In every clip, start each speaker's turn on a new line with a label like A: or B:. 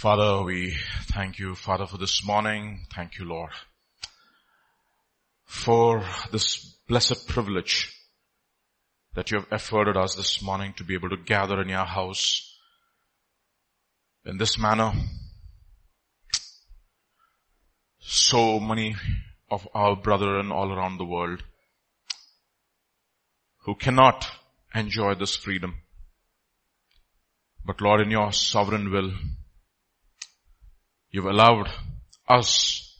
A: Father, we thank you, Father, for this morning. Thank you, Lord, for this blessed privilege that you have afforded us this morning to be able to gather in your house in this manner. So many of our brethren all around the world who cannot enjoy this freedom. But Lord, in your sovereign will, you've allowed us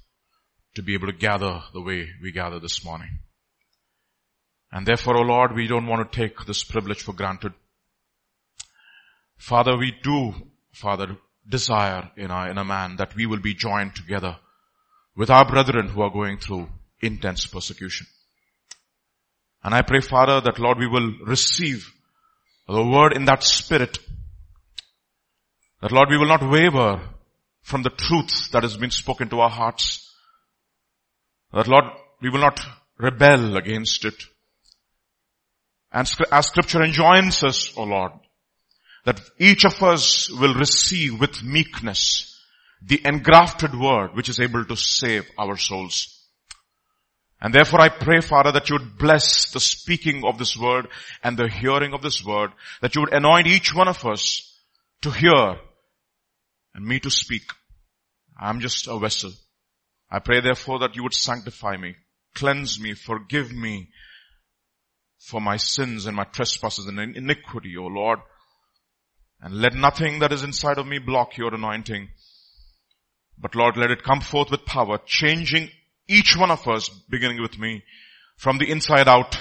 A: to be able to gather the way we gather this morning. And therefore, O oh Lord, we don't want to take this privilege for granted. Father, we do, Father, desire in our inner man that we will be joined together with our brethren who are going through intense persecution. And I pray, Father, that Lord, we will receive the word in that spirit. That Lord, we will not waver from the truth that has been spoken to our hearts. That Lord, we will not rebel against it. And as scripture enjoins us, O Lord, that each of us will receive with meekness the engrafted word which is able to save our souls. And therefore I pray, Father, that you would bless the speaking of this word and the hearing of this word, that you would anoint each one of us to hear and me to speak. I'm just a vessel. I pray therefore that you would sanctify me, cleanse me, forgive me for my sins and my trespasses and iniquity, O Lord. And let nothing that is inside of me block your anointing. But Lord, let it come forth with power, changing each one of us, beginning with me, from the inside out,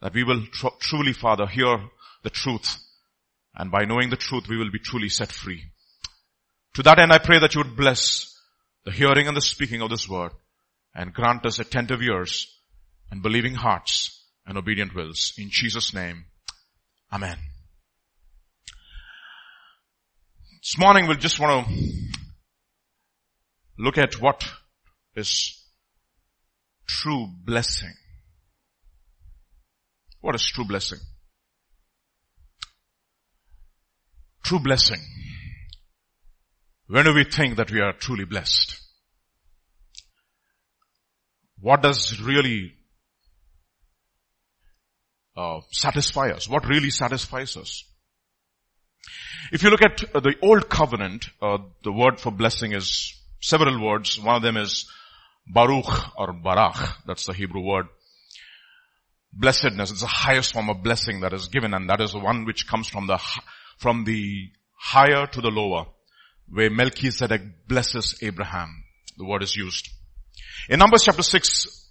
A: that we will tr- truly, Father, hear the truth. And by knowing the truth, we will be truly set free. To that end, I pray that you would bless the hearing and the speaking of this word and grant us attentive ears and believing hearts and obedient wills. In Jesus name, Amen. This morning we'll just want to look at what is true blessing. What is true blessing? True blessing. When do we think that we are truly blessed? What does really uh, satisfy us? What really satisfies us? If you look at uh, the old covenant, uh, the word for blessing is several words. One of them is Baruch or Barach. That's the Hebrew word. Blessedness. It's the highest form of blessing that is given and that is the one which comes from the, from the higher to the lower where Melchizedek blesses Abraham. The word is used. In Numbers chapter 6,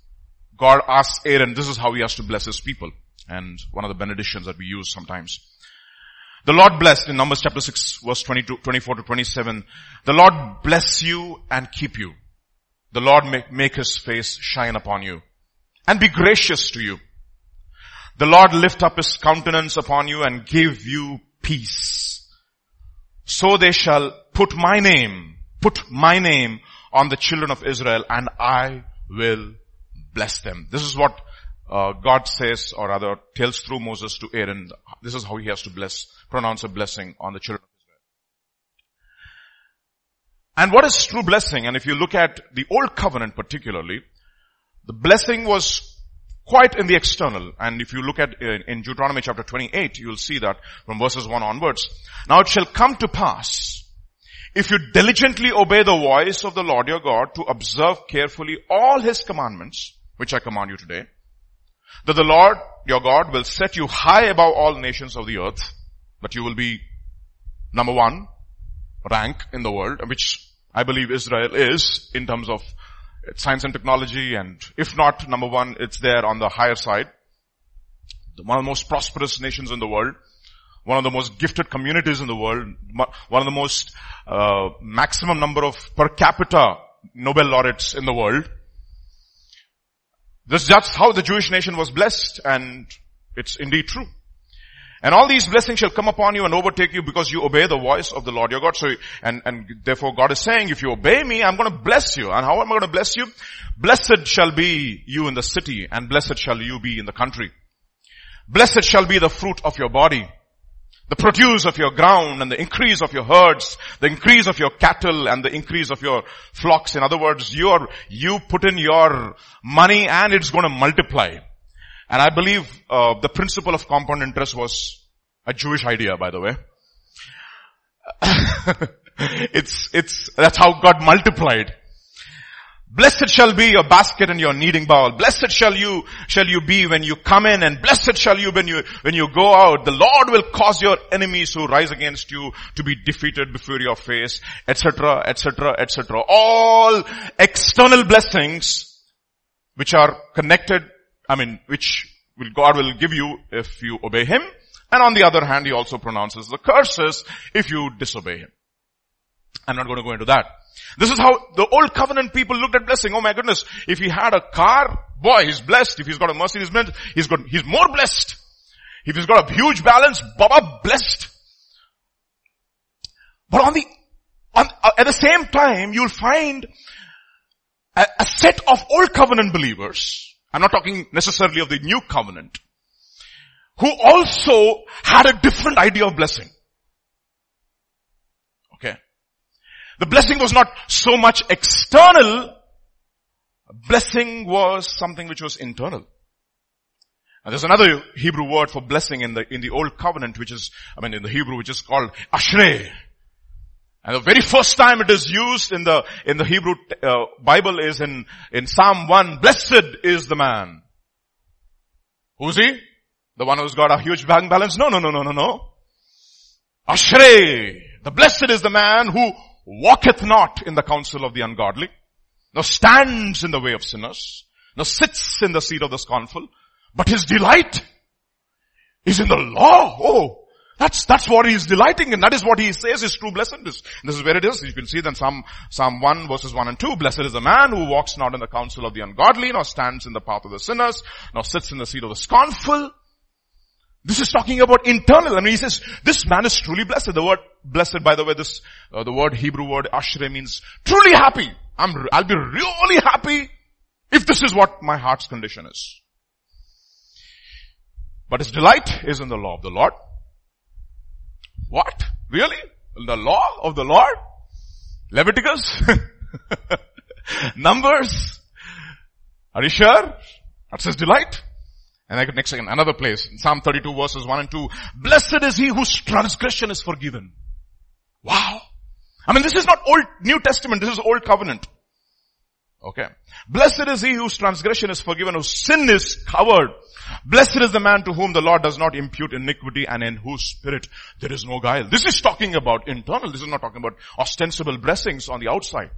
A: God asks Aaron, this is how he has to bless his people. And one of the benedictions that we use sometimes. The Lord blessed in Numbers chapter 6 verse 22, 24 to 27. The Lord bless you and keep you. The Lord make, make his face shine upon you and be gracious to you. The Lord lift up his countenance upon you and give you peace. So they shall put my name, put my name on the children of Israel and I will bless them. This is what uh, God says or rather tells through Moses to Aaron. This is how he has to bless, pronounce a blessing on the children of Israel. and what is true blessing? And if you look at the old covenant particularly, the blessing was quite in the external. And if you look at uh, in Deuteronomy chapter 28, you'll see that from verses 1 onwards. Now it shall come to pass, if you diligently obey the voice of the Lord your God to observe carefully all his commandments, which I command you today, that the Lord your God will set you high above all nations of the earth, that you will be number one rank in the world, which I believe Israel is in terms of science and technology and if not number one, it's there on the higher side. One of the most prosperous nations in the world. One of the most gifted communities in the world. One of the most uh, maximum number of per capita Nobel laureates in the world. This is just how the Jewish nation was blessed and it's indeed true. And all these blessings shall come upon you and overtake you because you obey the voice of the Lord your God. So, and, and therefore God is saying, if you obey me, I'm going to bless you. And how am I going to bless you? Blessed shall be you in the city and blessed shall you be in the country. Blessed shall be the fruit of your body. The produce of your ground and the increase of your herds, the increase of your cattle and the increase of your flocks. In other words, you are, you put in your money and it's going to multiply. And I believe uh, the principle of compound interest was a Jewish idea, by the way. it's, it's, that's how God multiplied. Blessed shall be your basket and your kneading bowl. Blessed shall you, shall you be when you come in and blessed shall you when you, when you go out. The Lord will cause your enemies who rise against you to be defeated before your face, etc., etc., etc. All external blessings which are connected, I mean, which God will give you if you obey Him. And on the other hand, He also pronounces the curses if you disobey Him. I'm not going to go into that. This is how the old covenant people looked at blessing. Oh my goodness. If he had a car, boy, he's blessed. If he's got a Mercedes Benz, he's got, he's more blessed. If he's got a huge balance, Baba blessed. But on the, on, uh, at the same time, you'll find a, a set of old covenant believers. I'm not talking necessarily of the new covenant. Who also had a different idea of blessing. Okay. The blessing was not so much external, blessing was something which was internal. And there's another Hebrew word for blessing in the, in the old covenant which is, I mean in the Hebrew which is called ashrei. And the very first time it is used in the, in the Hebrew uh, Bible is in, in Psalm 1, blessed is the man. Who's he? The one who's got a huge bank balance? No, no, no, no, no, no. Ashrei. The blessed is the man who walketh not in the counsel of the ungodly, nor stands in the way of sinners, nor sits in the seat of the scornful, but his delight is in the law. Oh, that's, that's what he is delighting in. That is what he says is true blessedness. This is where it is. You can see then Psalm, Psalm 1 verses 1 and 2. Blessed is the man who walks not in the counsel of the ungodly, nor stands in the path of the sinners, nor sits in the seat of the scornful, this is talking about internal. I mean, he says, this man is truly blessed. The word blessed, by the way, this, uh, the word Hebrew word ashrei means truly happy. I'm, I'll be really happy if this is what my heart's condition is. But his delight is in the law of the Lord. What? Really? The law of the Lord? Leviticus? Numbers? Are you sure? That's his delight. And I could next again, another place, in Psalm 32 verses 1 and 2. Blessed is he whose transgression is forgiven. Wow. I mean, this is not old, New Testament, this is Old Covenant. Okay. Blessed is he whose transgression is forgiven, whose sin is covered. Blessed is the man to whom the Lord does not impute iniquity and in whose spirit there is no guile. This is talking about internal. This is not talking about ostensible blessings on the outside.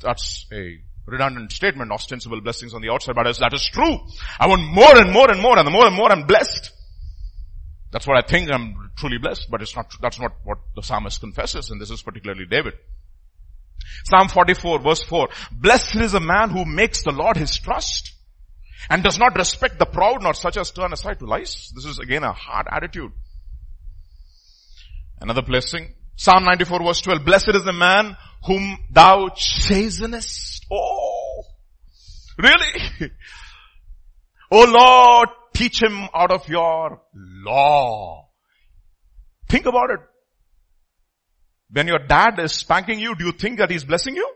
A: That's a redundant statement, ostensible blessings on the outside, but that is true. I want more and more and more, and the more and more I'm blessed. That's what I think I'm truly blessed, but it's not, that's not what the psalmist confesses, and this is particularly David. Psalm 44 verse 4, blessed is a man who makes the Lord his trust and does not respect the proud nor such as turn aside to lies. This is again a hard attitude. Another blessing. Psalm 94 verse 12, blessed is the man whom thou chastenest. Oh, really? Oh Lord, teach him out of your law. Think about it. When your dad is spanking you, do you think that he's blessing you?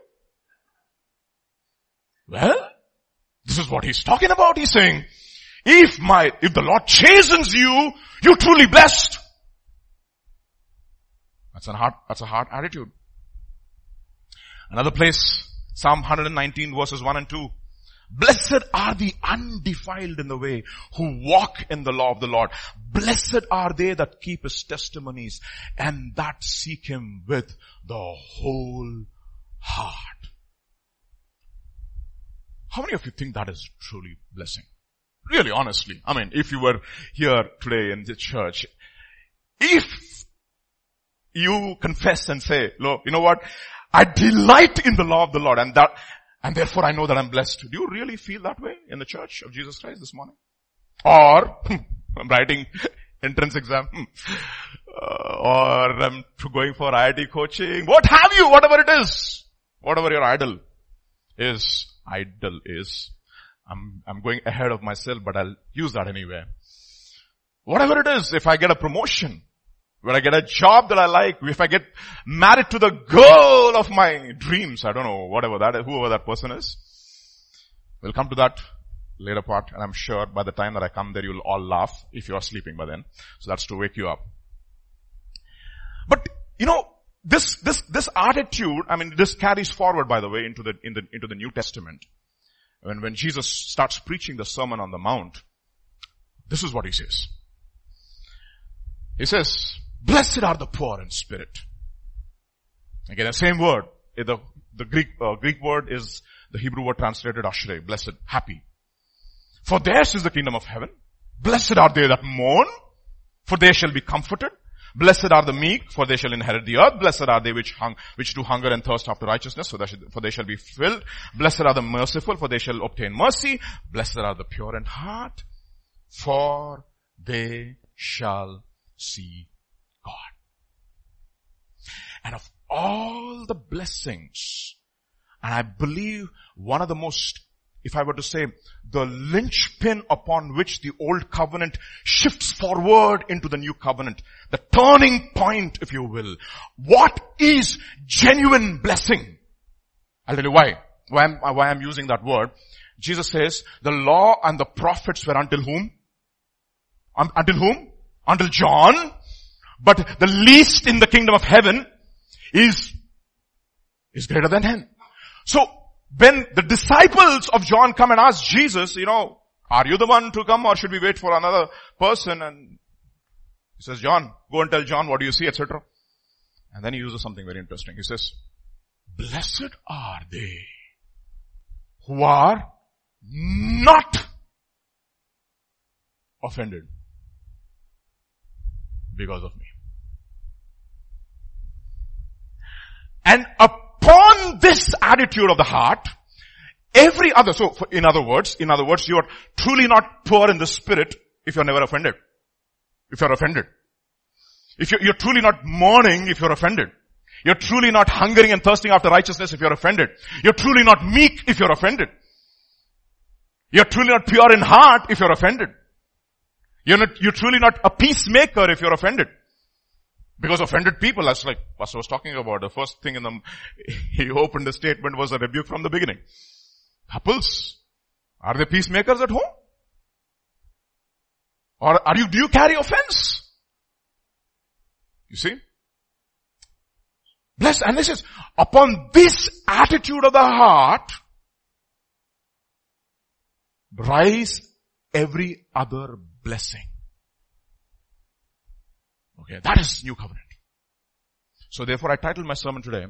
A: Well, this is what he's talking about. He's saying, if my, if the Lord chastens you, you're truly blessed. That's a hard, that's a hard attitude. Another place, Psalm 119 verses 1 and 2. Blessed are the undefiled in the way who walk in the law of the Lord. Blessed are they that keep his testimonies and that seek him with the whole heart. How many of you think that is truly blessing? Really honestly. I mean, if you were here today in the church, if you confess and say, look, you know what? I delight in the law of the Lord and that, and therefore I know that I'm blessed. Do you really feel that way in the church of Jesus Christ this morning? Or, I'm writing entrance exam, uh, or I'm going for IIT coaching, what have you, whatever it is, whatever your idol is, idol is. I'm, I'm going ahead of myself, but I'll use that anyway. Whatever it is, if I get a promotion, when I get a job that I like, if I get married to the girl of my dreams, I don't know, whatever that, whoever that person is. We'll come to that later part and I'm sure by the time that I come there you'll all laugh if you are sleeping by then. So that's to wake you up. But, you know, this, this, this attitude, I mean, this carries forward by the way into the, in the, into the New Testament. When, when Jesus starts preaching the Sermon on the Mount, this is what he says. He says, blessed are the poor in spirit. Again, the same word. The, the Greek, uh, Greek word is the Hebrew word translated ashrei, blessed, happy. For theirs is the kingdom of heaven. Blessed are they that mourn, for they shall be comforted. Blessed are the meek, for they shall inherit the earth. Blessed are they which hung, which do hunger and thirst after righteousness, so that for they shall be filled. Blessed are the merciful, for they shall obtain mercy. Blessed are the pure in heart, for they shall see. And of all the blessings, and I believe one of the most if I were to say, the linchpin upon which the old covenant shifts forward into the new covenant. The turning point, if you will. What is genuine blessing? I'll tell you why. Why I'm, why I'm using that word. Jesus says, the law and the prophets were until whom? Um, until whom? Until John. But the least in the kingdom of heaven is, is greater than him. So when the disciples of John come and ask Jesus, you know, are you the one to come or should we wait for another person? And he says, John, go and tell John what do you see, etc. And then he uses something very interesting. He says, blessed are they who are not offended because of me. And upon this attitude of the heart, every other, so in other words, in other words, you are truly not poor in the spirit if you're never offended. If you're offended. If you're, you're truly not mourning if you're offended. You're truly not hungering and thirsting after righteousness if you're offended. You're truly not meek if you're offended. You're truly not pure in heart if you're offended. You're not, you're truly not a peacemaker if you're offended. Because offended people, as like Pastor was talking about, the first thing in the, he opened the statement was a rebuke from the beginning. Couples, are they peacemakers at home? Or are you, do you carry offense? You see? Bless, and this is, upon this attitude of the heart, rise every other blessing. Okay, that is new covenant. So therefore I titled my sermon today,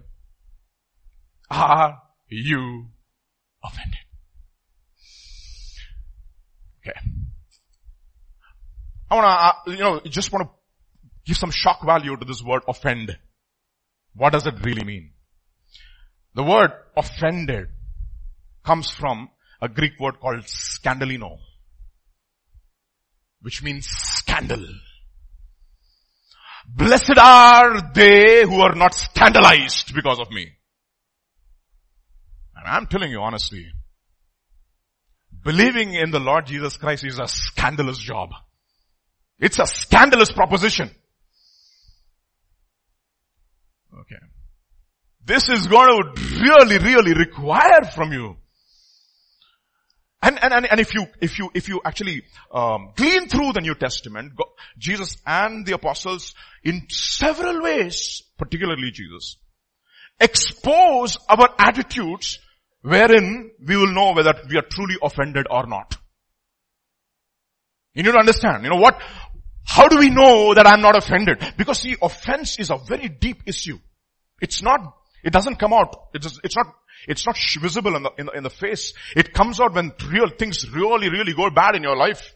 A: Are you offended? Okay. I wanna, uh, you know, just wanna give some shock value to this word offend. What does it really mean? The word offended comes from a Greek word called scandalino, which means scandal. Blessed are they who are not scandalized because of me. And I'm telling you honestly, believing in the Lord Jesus Christ is a scandalous job. It's a scandalous proposition. Okay. This is going to really, really require from you and, and, and, and if you, if you, if you actually, um, glean through the New Testament, Jesus and the apostles in several ways, particularly Jesus, expose our attitudes wherein we will know whether we are truly offended or not. You need to understand, you know what, how do we know that I'm not offended? Because see, offense is a very deep issue. It's not, it doesn't come out, it's, it's not it's not visible in the, in the, in the face. It comes out when real things really, really go bad in your life.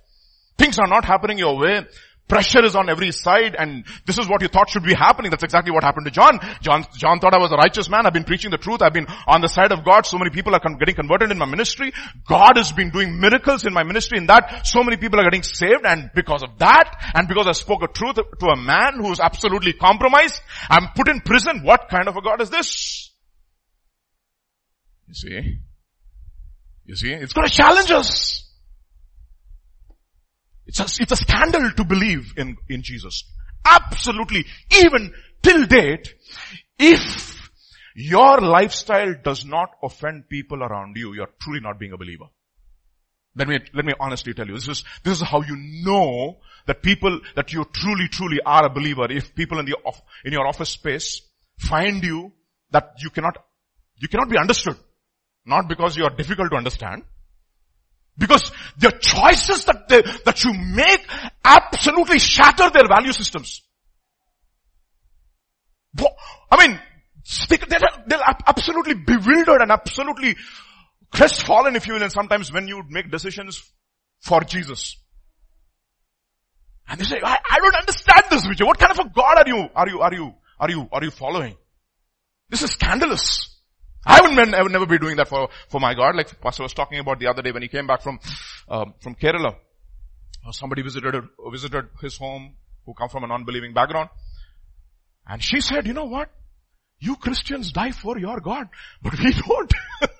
A: Things are not happening your way. Pressure is on every side and this is what you thought should be happening. That's exactly what happened to John. John, John thought I was a righteous man. I've been preaching the truth. I've been on the side of God. So many people are getting converted in my ministry. God has been doing miracles in my ministry in that so many people are getting saved and because of that and because I spoke a truth to a man who is absolutely compromised, I'm put in prison. What kind of a God is this? You see? You see? It's going to challenge us. It's a, it's a scandal to believe in, in Jesus. Absolutely. Even till date, if your lifestyle does not offend people around you, you're truly not being a believer. Let me, let me honestly tell you, this is, this is how you know that people, that you truly, truly are a believer. If people in the, in your office space find you that you cannot, you cannot be understood. Not because you are difficult to understand. Because the choices that they, that you make absolutely shatter their value systems. I mean, they're absolutely bewildered and absolutely crestfallen, if you will, and sometimes when you make decisions for Jesus. And they say, I, I don't understand this, Vijay. What kind of a God are you, are you, are you, are you, are you following? This is scandalous. I would, never be doing that for, for my God, like Pastor was talking about the other day when he came back from, um, from Kerala. Uh, somebody visited, visited his home who come from a non-believing background. And she said, you know what? You Christians die for your God, but we don't.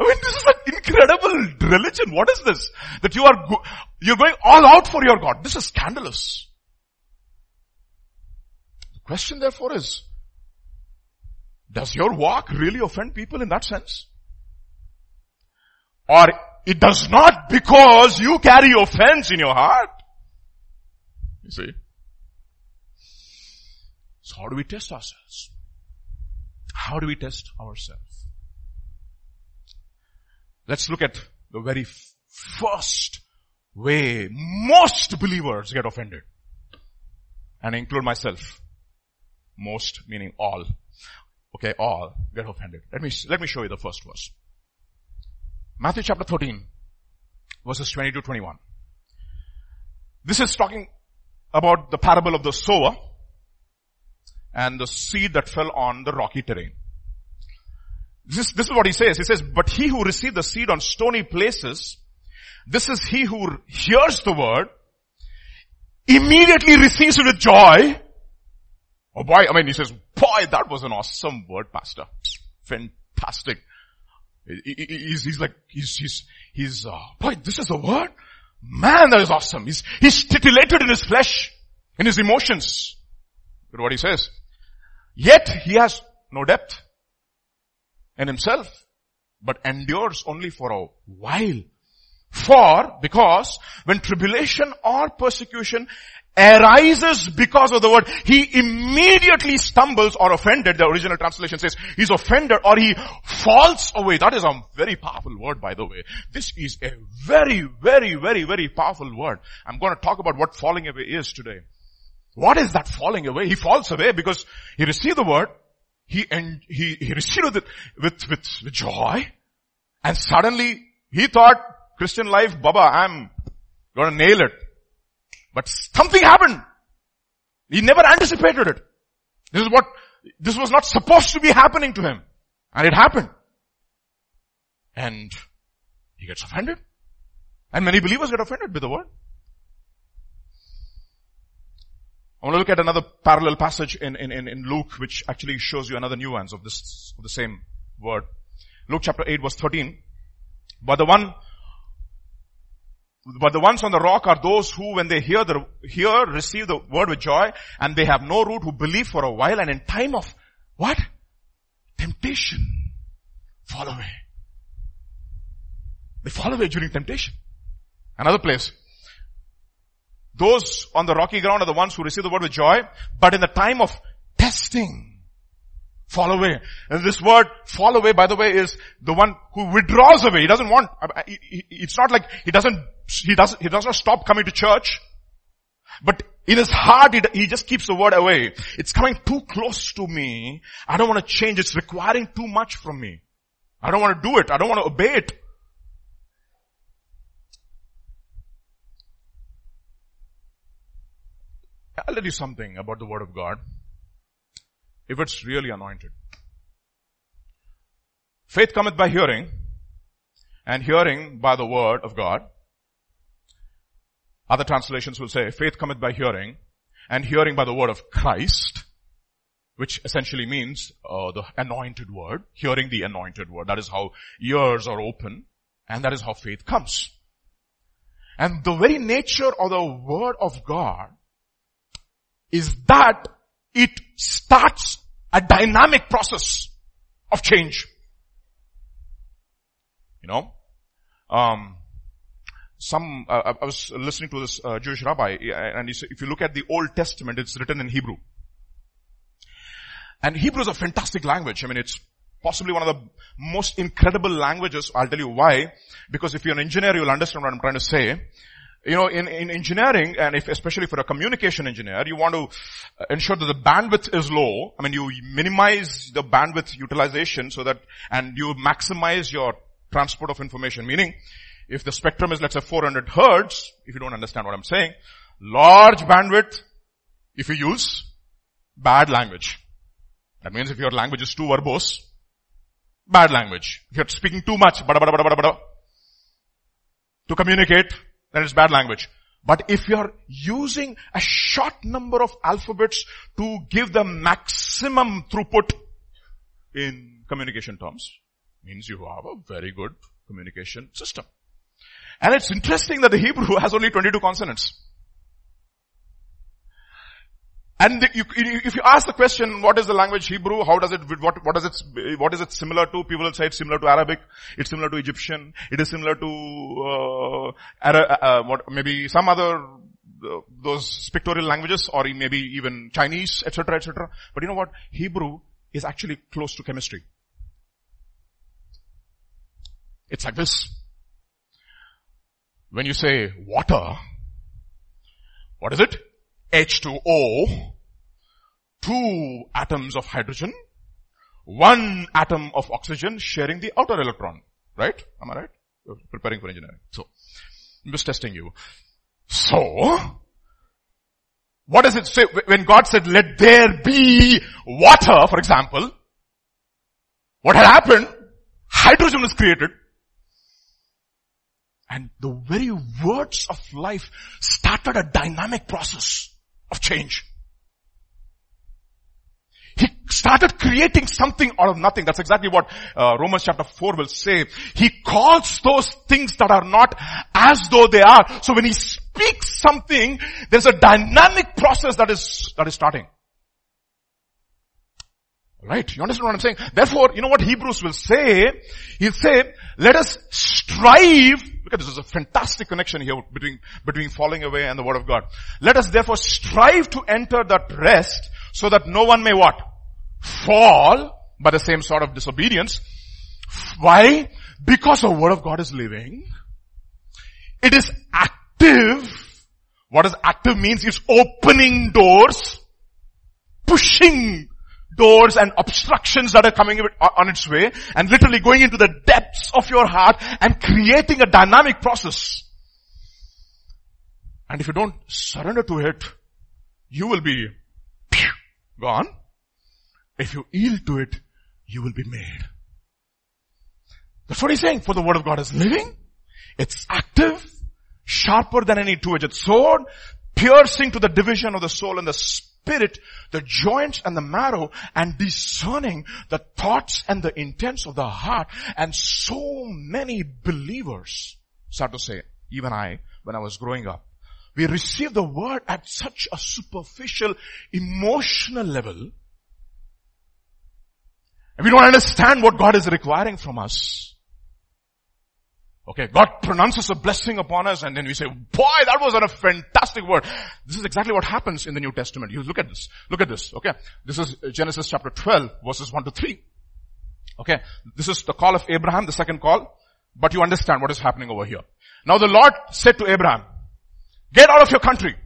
A: I mean, this is an incredible religion. What is this? That you are, go- you're going all out for your God. This is scandalous. The question therefore is, does your walk really offend people in that sense? Or it does not because you carry offense in your heart. You see? So how do we test ourselves? How do we test ourselves? Let's look at the very first way most believers get offended. And include myself. Most meaning all. Okay, all get offended. Let me, let me show you the first verse. Matthew chapter 13, verses 20 to 21. This is talking about the parable of the sower and the seed that fell on the rocky terrain. This, this is what he says. He says, but he who received the seed on stony places, this is he who hears the word, immediately receives it with joy. Oh boy, I mean, he says, boy, that was an awesome word, pastor. Fantastic. He's, he's like, he's, he's, he's, uh, boy, this is a word? Man, that is awesome. He's, he's titillated in his flesh, in his emotions. Look what he says. Yet he has no depth in himself, but endures only for a while. For, because when tribulation or persecution arises because of the word, he immediately stumbles or offended, the original translation says, he's offended or he falls away. That is a very powerful word by the way. This is a very, very, very, very powerful word. I'm going to talk about what falling away is today. What is that falling away? He falls away because he received the word, he, he, he received it with, with, with joy, and suddenly he thought, Christian life, Baba, I'm gonna nail it. But something happened. He never anticipated it. This is what, this was not supposed to be happening to him. And it happened. And he gets offended. And many believers get offended with the word. I want to look at another parallel passage in, in, in, Luke which actually shows you another nuance of this, of the same word. Luke chapter 8 verse 13. But the one, but the ones on the rock are those who when they hear the, hear, receive the word with joy and they have no root who believe for a while and in time of what? Temptation. Fall away. They fall away during temptation. Another place. Those on the rocky ground are the ones who receive the word with joy, but in the time of testing, fall away. And this word fall away, by the way, is the one who withdraws away. He doesn't want, it's not like he doesn't, he doesn't, he does not stop coming to church, but in his heart, he just keeps the word away. It's coming too close to me. I don't want to change. It's requiring too much from me. I don't want to do it. I don't want to obey it. I'll tell you something about the word of God. If it's really anointed. Faith cometh by hearing, and hearing by the word of God. Other translations will say, faith cometh by hearing, and hearing by the word of Christ, which essentially means uh, the anointed word, hearing the anointed word. That is how ears are open, and that is how faith comes. And the very nature of the word of God is that it starts a dynamic process of change. You know, um, some, uh, I was listening to this uh, Jewish rabbi and he said, if you look at the Old Testament, it's written in Hebrew. And Hebrew is a fantastic language. I mean, it's possibly one of the most incredible languages. I'll tell you why. Because if you're an engineer, you'll understand what I'm trying to say. You know, in, in engineering, and if, especially for a communication engineer, you want to ensure that the bandwidth is low. I mean, you minimize the bandwidth utilization so that, and you maximize your transport of information. Meaning, if the spectrum is let's say 400 hertz, if you don't understand what I'm saying, large bandwidth, if you use bad language. That means if your language is too verbose, bad language. If you're speaking too much, bada, bada, bada, bada, bada, to communicate, then it's bad language. But if you're using a short number of alphabets to give the maximum throughput in communication terms, means you have a very good communication system. And it's interesting that the Hebrew has only 22 consonants. And the, you, if you ask the question, what is the language Hebrew? How does it, what, what is it, what is it similar to? People will say it's similar to Arabic. It's similar to Egyptian. It is similar to, uh, uh, uh what, maybe some other, uh, those pictorial languages or maybe even Chinese, etc., etc. But you know what? Hebrew is actually close to chemistry. It's like this. When you say water, what is it? H2O, two atoms of hydrogen, one atom of oxygen sharing the outer electron. Right? Am I right? You're preparing for engineering. So, I'm just testing you. So, what does it say when God said, let there be water, for example? What had happened? Hydrogen was created. And the very words of life started a dynamic process of change. He started creating something out of nothing. That's exactly what uh, Romans chapter 4 will say. He calls those things that are not as though they are. So when he speaks something, there's a dynamic process that is, that is starting. Right? You understand what I'm saying? Therefore, you know what Hebrews will say? He'll say, let us strive. Look at this, is a fantastic connection here between, between falling away and the word of God. Let us therefore strive to enter that rest so that no one may what? Fall by the same sort of disobedience. Why? Because the word of God is living. It is active. What does active means? It's opening doors, pushing doors and obstructions that are coming on its way and literally going into the depths of your heart and creating a dynamic process. And if you don't surrender to it, you will be gone. If you yield to it, you will be made. That's what he's saying. For the word of God is living. It's active, sharper than any two-edged sword, piercing to the division of the soul and the spirit spirit, the joints and the marrow and discerning the thoughts and the intents of the heart. And so many believers, start to say, even I, when I was growing up, we received the word at such a superficial, emotional level. And we don't understand what God is requiring from us. Okay, God pronounces a blessing upon us and then we say, boy, that was a fantastic word. This is exactly what happens in the New Testament. You look at this. Look at this. Okay. This is Genesis chapter 12 verses 1 to 3. Okay. This is the call of Abraham, the second call. But you understand what is happening over here. Now the Lord said to Abraham, get out of your country,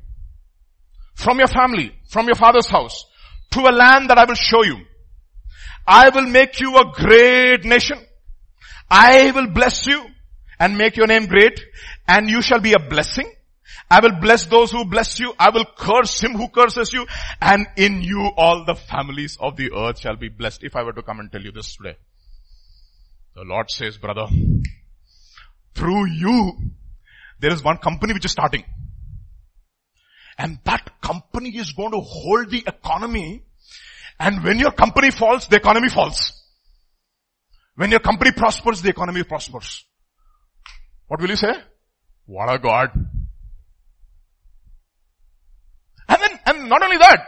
A: from your family, from your father's house, to a land that I will show you. I will make you a great nation. I will bless you and make your name great and you shall be a blessing. I will bless those who bless you. I will curse him who curses you and in you all the families of the earth shall be blessed. If I were to come and tell you this today. The Lord says, brother, through you, there is one company which is starting. And that company is going to hold the economy. And when your company falls, the economy falls. When your company prospers, the economy prospers. What will you say? What a God. And then, and not only that,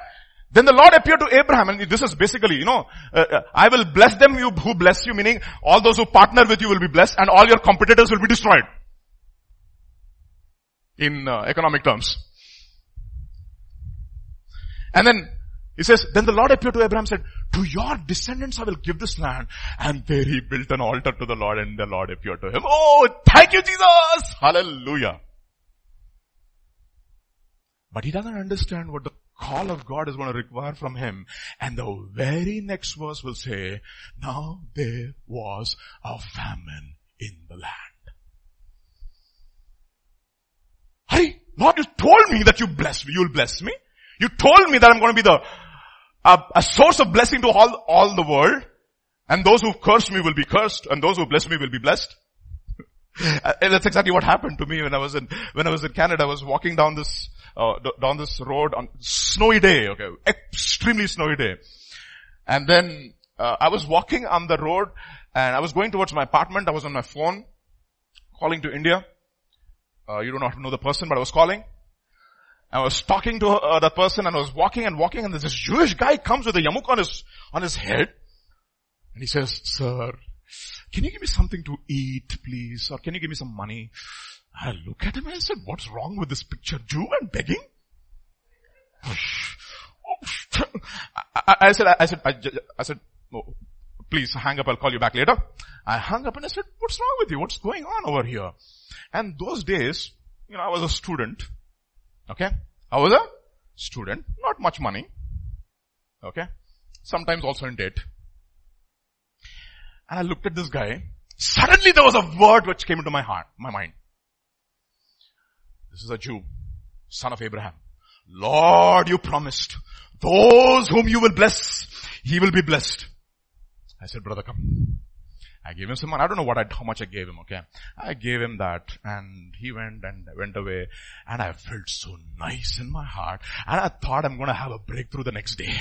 A: then the Lord appeared to Abraham and this is basically, you know, uh, uh, I will bless them you, who bless you, meaning all those who partner with you will be blessed and all your competitors will be destroyed. In uh, economic terms. And then he says, then the Lord appeared to Abraham and said, to your descendants I will give this land. And there he built an altar to the Lord and the Lord appeared to him. Oh, thank you Jesus! Hallelujah. But he doesn't understand what the call of God is going to require from him. And the very next verse will say, now there was a famine in the land. Hey, Lord, you told me that you bless me, you'll bless me. You told me that I'm going to be the, a, a source of blessing to all, all the world. And those who curse me will be cursed and those who bless me will be blessed. Uh, that's exactly what happened to me when I was in, when I was in Canada. I was walking down this, uh, down this road on snowy day, okay, extremely snowy day. And then, uh, I was walking on the road and I was going towards my apartment. I was on my phone calling to India. Uh, you do not know the person, but I was calling. I was talking to uh, that person and I was walking and walking and this Jewish guy comes with a yarmulke on his, on his head. And he says, sir, can you give me something to eat please? Or can you give me some money? I look at him and I said, what's wrong with this picture? Jew and begging? I, I, said, I said, I, I said, oh, please hang up, I'll call you back later. I hung up and I said, what's wrong with you? What's going on over here? And those days, you know, I was a student. Okay? I was a student, not much money. Okay? Sometimes also in debt. And I looked at this guy. Suddenly there was a word which came into my heart, my mind. This is a Jew, son of Abraham. Lord, you promised those whom you will bless, he will be blessed. I said, brother, come. I gave him some money. I don't know what I, how much I gave him, okay? I gave him that and he went and went away and I felt so nice in my heart and I thought I'm gonna have a breakthrough the next day.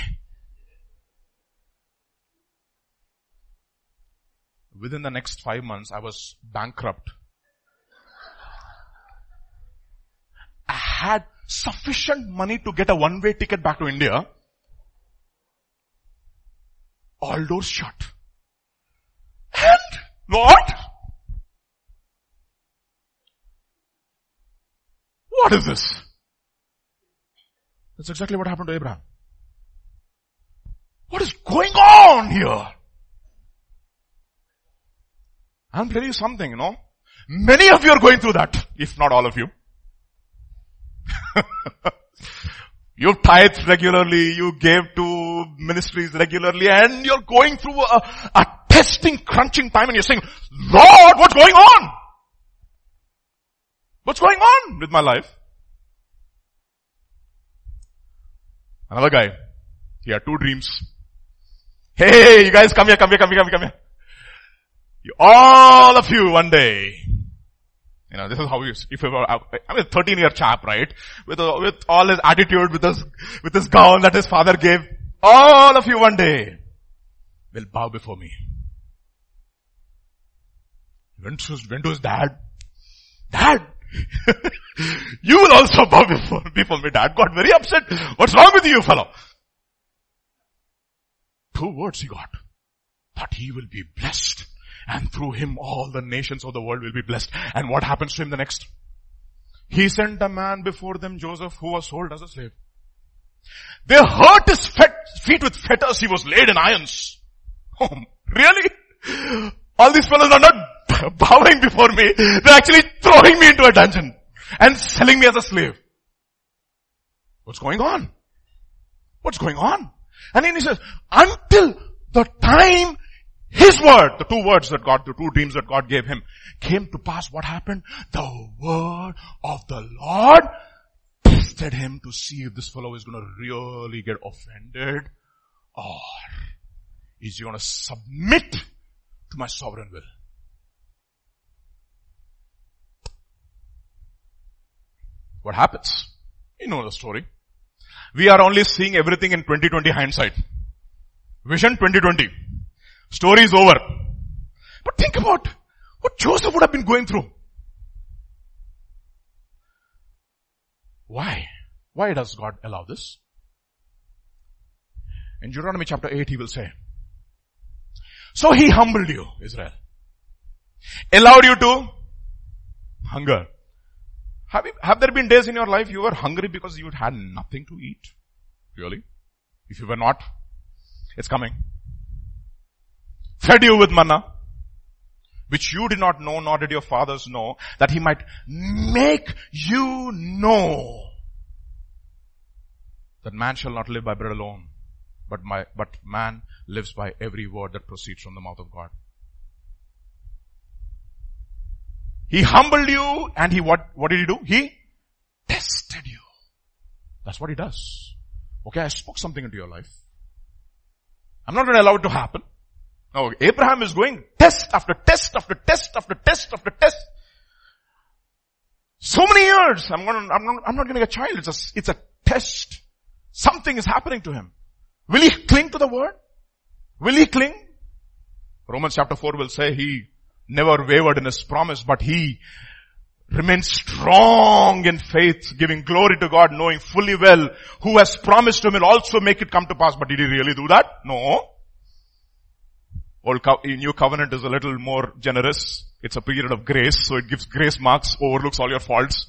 A: Within the next five months, I was bankrupt. I had sufficient money to get a one-way ticket back to India. All doors shut. What? What is this? That's exactly what happened to Abraham. What is going on here? I'm telling you something, you know. Many of you are going through that, if not all of you. you tithe regularly, you gave to ministries regularly, and you're going through a, a testing, crunching time and you're saying, Lord, what's going on? What's going on with my life? Another guy, he had two dreams. Hey, you guys come here, come here, come here, come here, come here. You, all of you one day. You know, this is how you, if you were, I'm a 13 year chap, right? With, a, with all his attitude, with his, with his gown that his father gave. All of you one day will bow before me. Went to, went to his dad. Dad! you will also bow before, before me. Dad got very upset. What's wrong with you, fellow? Two words he got. That he will be blessed and through him all the nations of the world will be blessed. And what happens to him the next? He sent a man before them, Joseph, who was sold as a slave. They hurt his feet with fetters. He was laid in irons. Oh, really? All these fellows are not bowing before me. They're actually throwing me into a dungeon and selling me as a slave. What's going on? What's going on? And then he says, until the time his word, the two words that God, the two dreams that God gave him came to pass. What happened? The word of the Lord tested him to see if this fellow is going to really get offended or is he going to submit to my sovereign will. What happens? You know the story. We are only seeing everything in 2020 hindsight. Vision 2020. Story is over. But think about what Joseph would have been going through. Why? Why does God allow this? In Deuteronomy chapter 8 he will say, so he humbled you, Israel. Allowed you to hunger. Have, you, have there been days in your life you were hungry because you had nothing to eat? Really? If you were not, it's coming. Fed you with manna, which you did not know, nor did your fathers know, that he might make you know that man shall not live by bread alone, but my, but man lives by every word that proceeds from the mouth of God. He humbled you and he what, what did he do? He tested you. That's what he does. Okay, I spoke something into your life. I'm not going to allow it to happen. No, Abraham is going test after test after test after test after test. So many years. I'm going I'm not, I'm not getting a child. It's a, it's a test. Something is happening to him. Will he cling to the word? Will he cling? Romans chapter 4 will say he never wavered in his promise, but he remained strong in faith, giving glory to God, knowing fully well who has promised him will also make it come to pass. But did he really do that? No. Old co- eh, new covenant is a little more generous. It's a period of grace, so it gives grace marks, overlooks all your faults.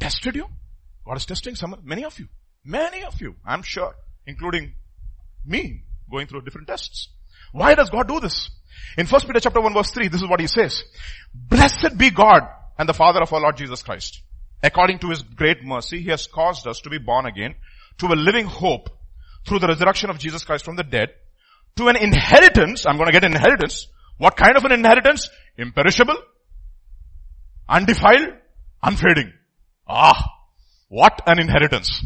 A: Tested you? God is testing some, many of you. Many of you, I'm sure, including me, going through different tests. Why does God do this? In 1 Peter chapter 1 verse 3, this is what he says. Blessed be God and the Father of our Lord Jesus Christ. According to his great mercy, he has caused us to be born again to a living hope through the resurrection of Jesus Christ from the dead to an inheritance. I'm going to get an inheritance. What kind of an inheritance? Imperishable, undefiled, unfading. Ah, what an inheritance.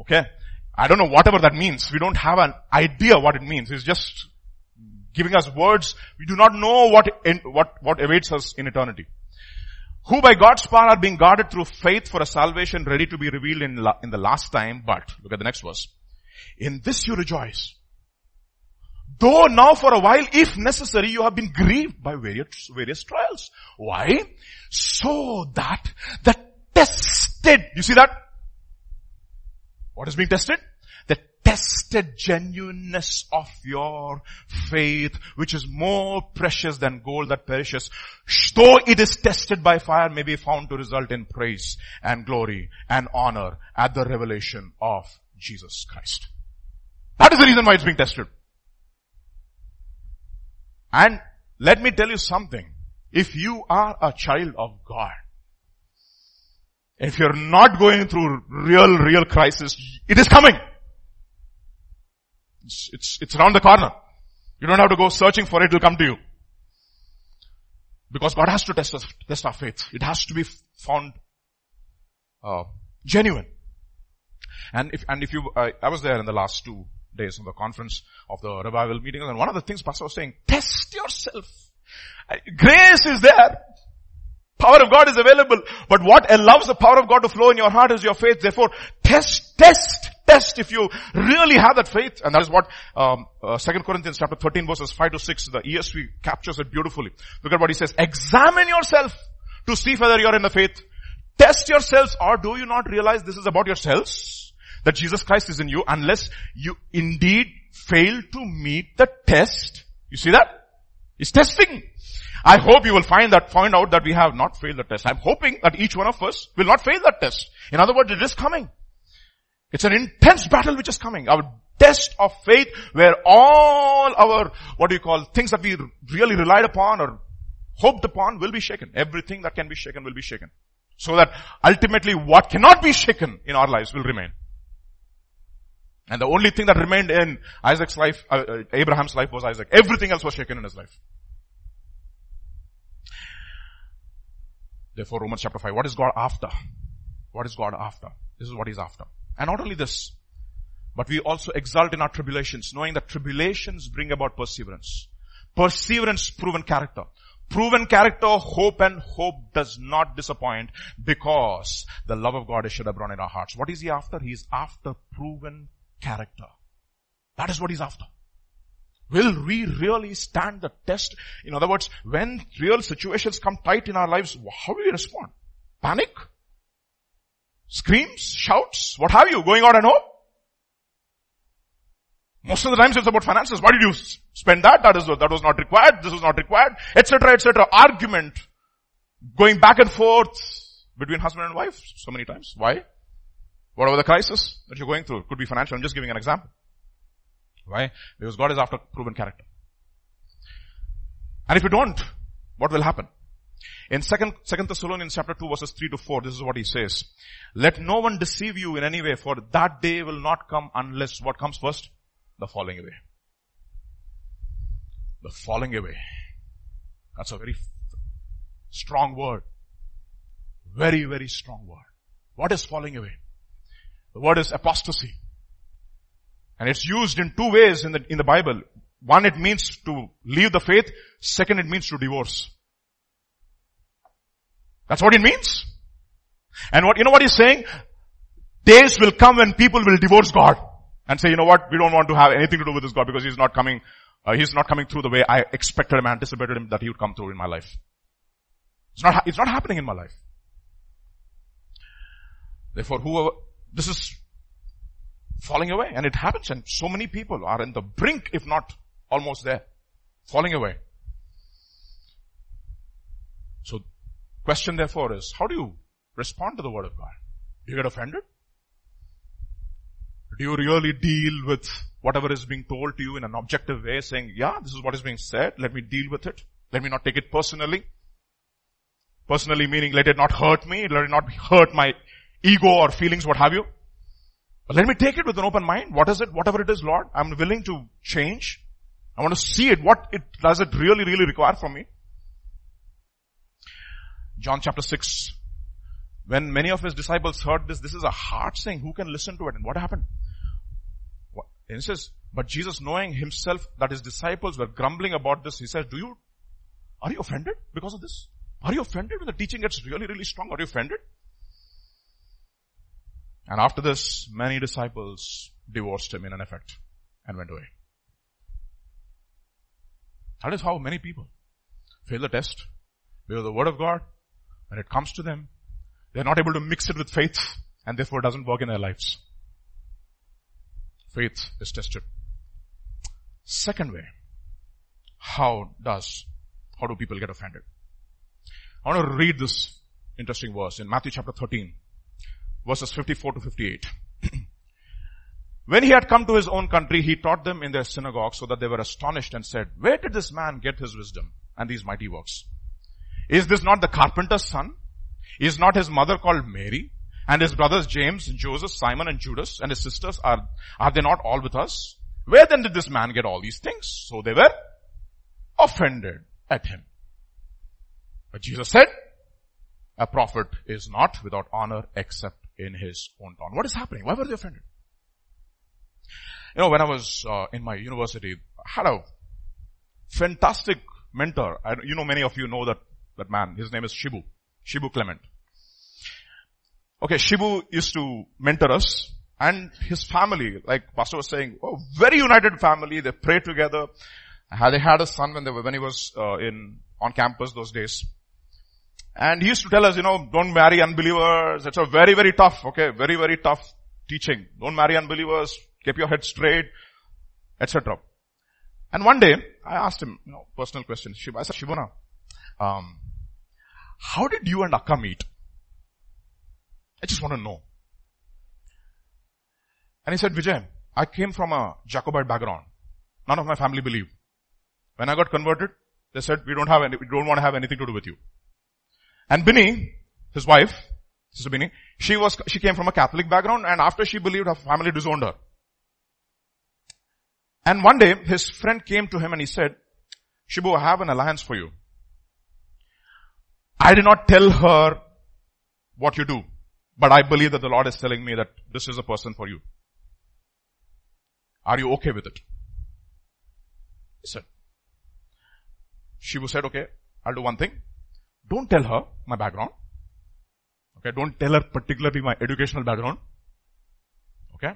A: Okay. I don't know whatever that means. We don't have an idea what it means. It's just giving us words. We do not know what, in, what, what awaits us in eternity. Who by God's power are being guarded through faith for a salvation ready to be revealed in, la, in the last time. But, look at the next verse. In this you rejoice. Though now for a while, if necessary, you have been grieved by various, various trials. Why? So that the tested, you see that? What is being tested? The tested genuineness of your faith, which is more precious than gold that perishes, though it is tested by fire, may be found to result in praise and glory and honor at the revelation of Jesus Christ. That is the reason why it's being tested. And let me tell you something. If you are a child of God, if you're not going through real, real crisis, it is coming. It's, it's, it's around the corner. You don't have to go searching for it, it'll come to you. Because God has to test us, test our faith. It has to be found, uh, genuine. And if, and if you, uh, I was there in the last two days of the conference of the revival meeting and one of the things Pastor was saying, test yourself. Grace is there. Power of God is available. But what allows the power of God to flow in your heart is your faith. Therefore, test, test, test if you really have that faith. And that is what, um, uh, 2 Corinthians chapter 13 verses 5 to 6, the ESV captures it beautifully. Look at what he says. Examine yourself to see whether you're in the faith. Test yourselves or do you not realize this is about yourselves? That Jesus Christ is in you unless you indeed fail to meet the test. You see that? It's testing. I hope you will find that, find out that we have not failed the test. I'm hoping that each one of us will not fail that test. In other words, it is coming. It's an intense battle which is coming. Our test of faith where all our, what do you call, things that we really relied upon or hoped upon will be shaken. Everything that can be shaken will be shaken. So that ultimately what cannot be shaken in our lives will remain. And the only thing that remained in Isaac's life, uh, uh, Abraham's life was Isaac. Everything else was shaken in his life. Therefore Romans chapter 5, what is God after? What is God after? This is what he's after. And not only this, but we also exult in our tribulations, knowing that tribulations bring about perseverance. Perseverance, proven character. Proven character, hope and hope does not disappoint because the love of God is shed abroad in our hearts. What is he after? He is after proven character. That is what he's after. Will we really stand the test? In other words, when real situations come tight in our lives, how will we respond? Panic? Screams? Shouts? What have you? Going out and home? Most of the times it's about finances. Why did you spend that? That is, that was not required. This was not required, etc., etc. Argument. Going back and forth between husband and wife so many times. Why? Whatever the crisis that you're going through. Could be financial. I'm just giving an example. Why? Because God is after proven character. And if you don't, what will happen? In second, second Thessalonians chapter 2 verses 3 to 4, this is what he says. Let no one deceive you in any way, for that day will not come unless what comes first? The falling away. The falling away. That's a very strong word. Very, very strong word. What is falling away? The word is apostasy. And it's used in two ways in the, in the Bible. One, it means to leave the faith. Second, it means to divorce. That's what it means. And what, you know what he's saying? Days will come when people will divorce God and say, you know what, we don't want to have anything to do with this God because he's not coming, uh, he's not coming through the way I expected him, anticipated him that he would come through in my life. It's not, it's not happening in my life. Therefore, whoever, this is falling away and it happens and so many people are in the brink, if not almost there, falling away. So question therefore is, how do you respond to the word of God? Do you get offended? Do you really deal with whatever is being told to you in an objective way saying, yeah, this is what is being said. Let me deal with it. Let me not take it personally. Personally meaning let it not hurt me. Let it not hurt my ego or feelings, what have you. But let me take it with an open mind. What is it? Whatever it is, Lord, I'm willing to change. I want to see it. What it, does it really, really require from me? John chapter 6. When many of his disciples heard this, this is a hard saying. Who can listen to it? And what happened? And he says, but Jesus knowing himself that his disciples were grumbling about this, he says, do you, are you offended because of this? Are you offended when the teaching gets really, really strong? Are you offended? And after this, many disciples divorced him in an effect and went away. That is how many people fail the test. Because the word of God, when it comes to them, they're not able to mix it with faith and therefore it doesn't work in their lives. Faith is tested. Second way, how does, how do people get offended? I want to read this interesting verse in Matthew chapter 13 verses 54 to 58. when he had come to his own country, he taught them in their synagogue so that they were astonished and said, where did this man get his wisdom and these mighty works? Is this not the carpenter's son? Is not his mother called Mary? And his brothers James, and Joseph, Simon and Judas and his sisters are, are they not all with us? Where then did this man get all these things? So they were offended at him. But Jesus said, a prophet is not without honor except in his own town. What is happening? Why were they offended? You know, when I was uh, in my university, I had a fantastic mentor. I, you know, many of you know that, that man. His name is Shibu. Shibu Clement. Okay, Shibu used to mentor us and his family, like Pastor was saying, oh, very united family. They prayed together. They had a son when they were, when he was uh, in, on campus those days. And he used to tell us, you know, don't marry unbelievers. It's a very, very tough, okay, very, very tough teaching. Don't marry unbelievers. Keep your head straight, etc. And one day, I asked him, you know, personal question. I said, Shivana, um, how did you and Akka meet? I just want to know. And he said, Vijay, I came from a Jacobite background. None of my family believed. When I got converted, they said, we don't have any, we don't want to have anything to do with you. And Binny, his wife, Sister Binny, she was, she came from a Catholic background and after she believed her family disowned her. And one day his friend came to him and he said, Shibu, I have an alliance for you. I did not tell her what you do, but I believe that the Lord is telling me that this is a person for you. Are you okay with it? He said. Shibu said, okay, I'll do one thing. Don't tell her my background. Okay, don't tell her particularly my educational background. Okay?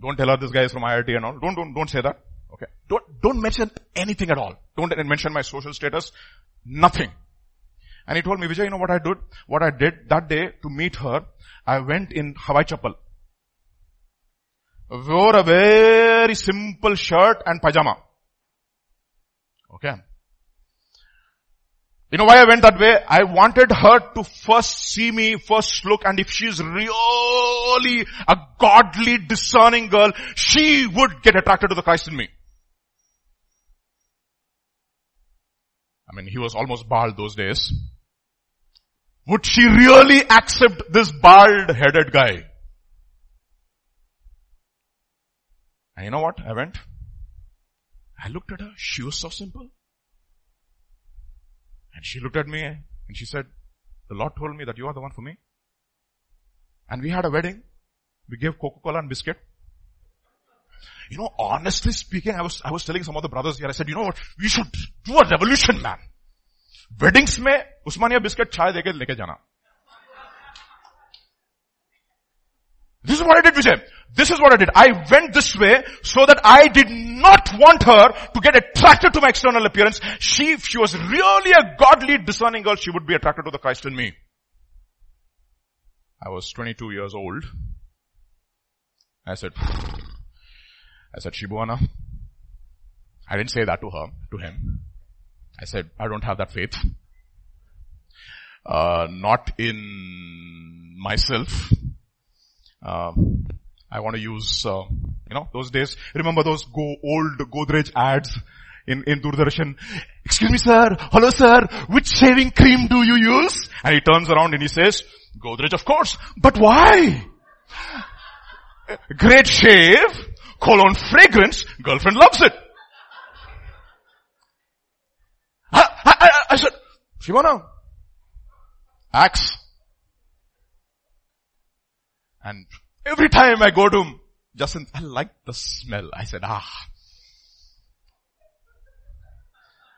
A: Don't tell her this guy is from IIT and all. Don't, don't, don't say that. Okay. Don't, don't mention anything at all. Don't mention my social status. Nothing. And he told me, Vijay, you know what I did? What I did that day to meet her, I went in Hawaii chappal. Wore a very simple shirt and pajama. Okay. You know why I went that way? I wanted her to first see me, first look, and if she's really a godly, discerning girl, she would get attracted to the Christ in me. I mean, he was almost bald those days. Would she really accept this bald headed guy? And you know what? I went. I looked at her. She was so simple. And she looked at me and she said, the Lord told me that you are the one for me. And we had a wedding. We gave Coca-Cola and biscuit. You know, honestly speaking, I was, I was telling some of the brothers here, I said, you know what, we should do a revolution, man. Weddings में Osmania biscuit चाय देके लेके जाना This is what I did, Vijay. This is what I did. I went this way so that I did not want her to get attracted to my external appearance. She, if she was really a godly, discerning girl, she would be attracted to the Christ in me. I was 22 years old. I said, I said, Shibuana. I didn't say that to her, to him. I said, I don't have that faith. Uh, not in myself. Uh, I want to use, uh, you know, those days. Remember those go old Godrej ads in, in Doordarshan? Excuse me sir, hello sir, which shaving cream do you use? And he turns around and he says, Godrej of course. But why? Great shave, cologne fragrance, girlfriend loves it. I, I, said, Shivana, axe. And every time I go to him, Justin, I like the smell. I said, ah.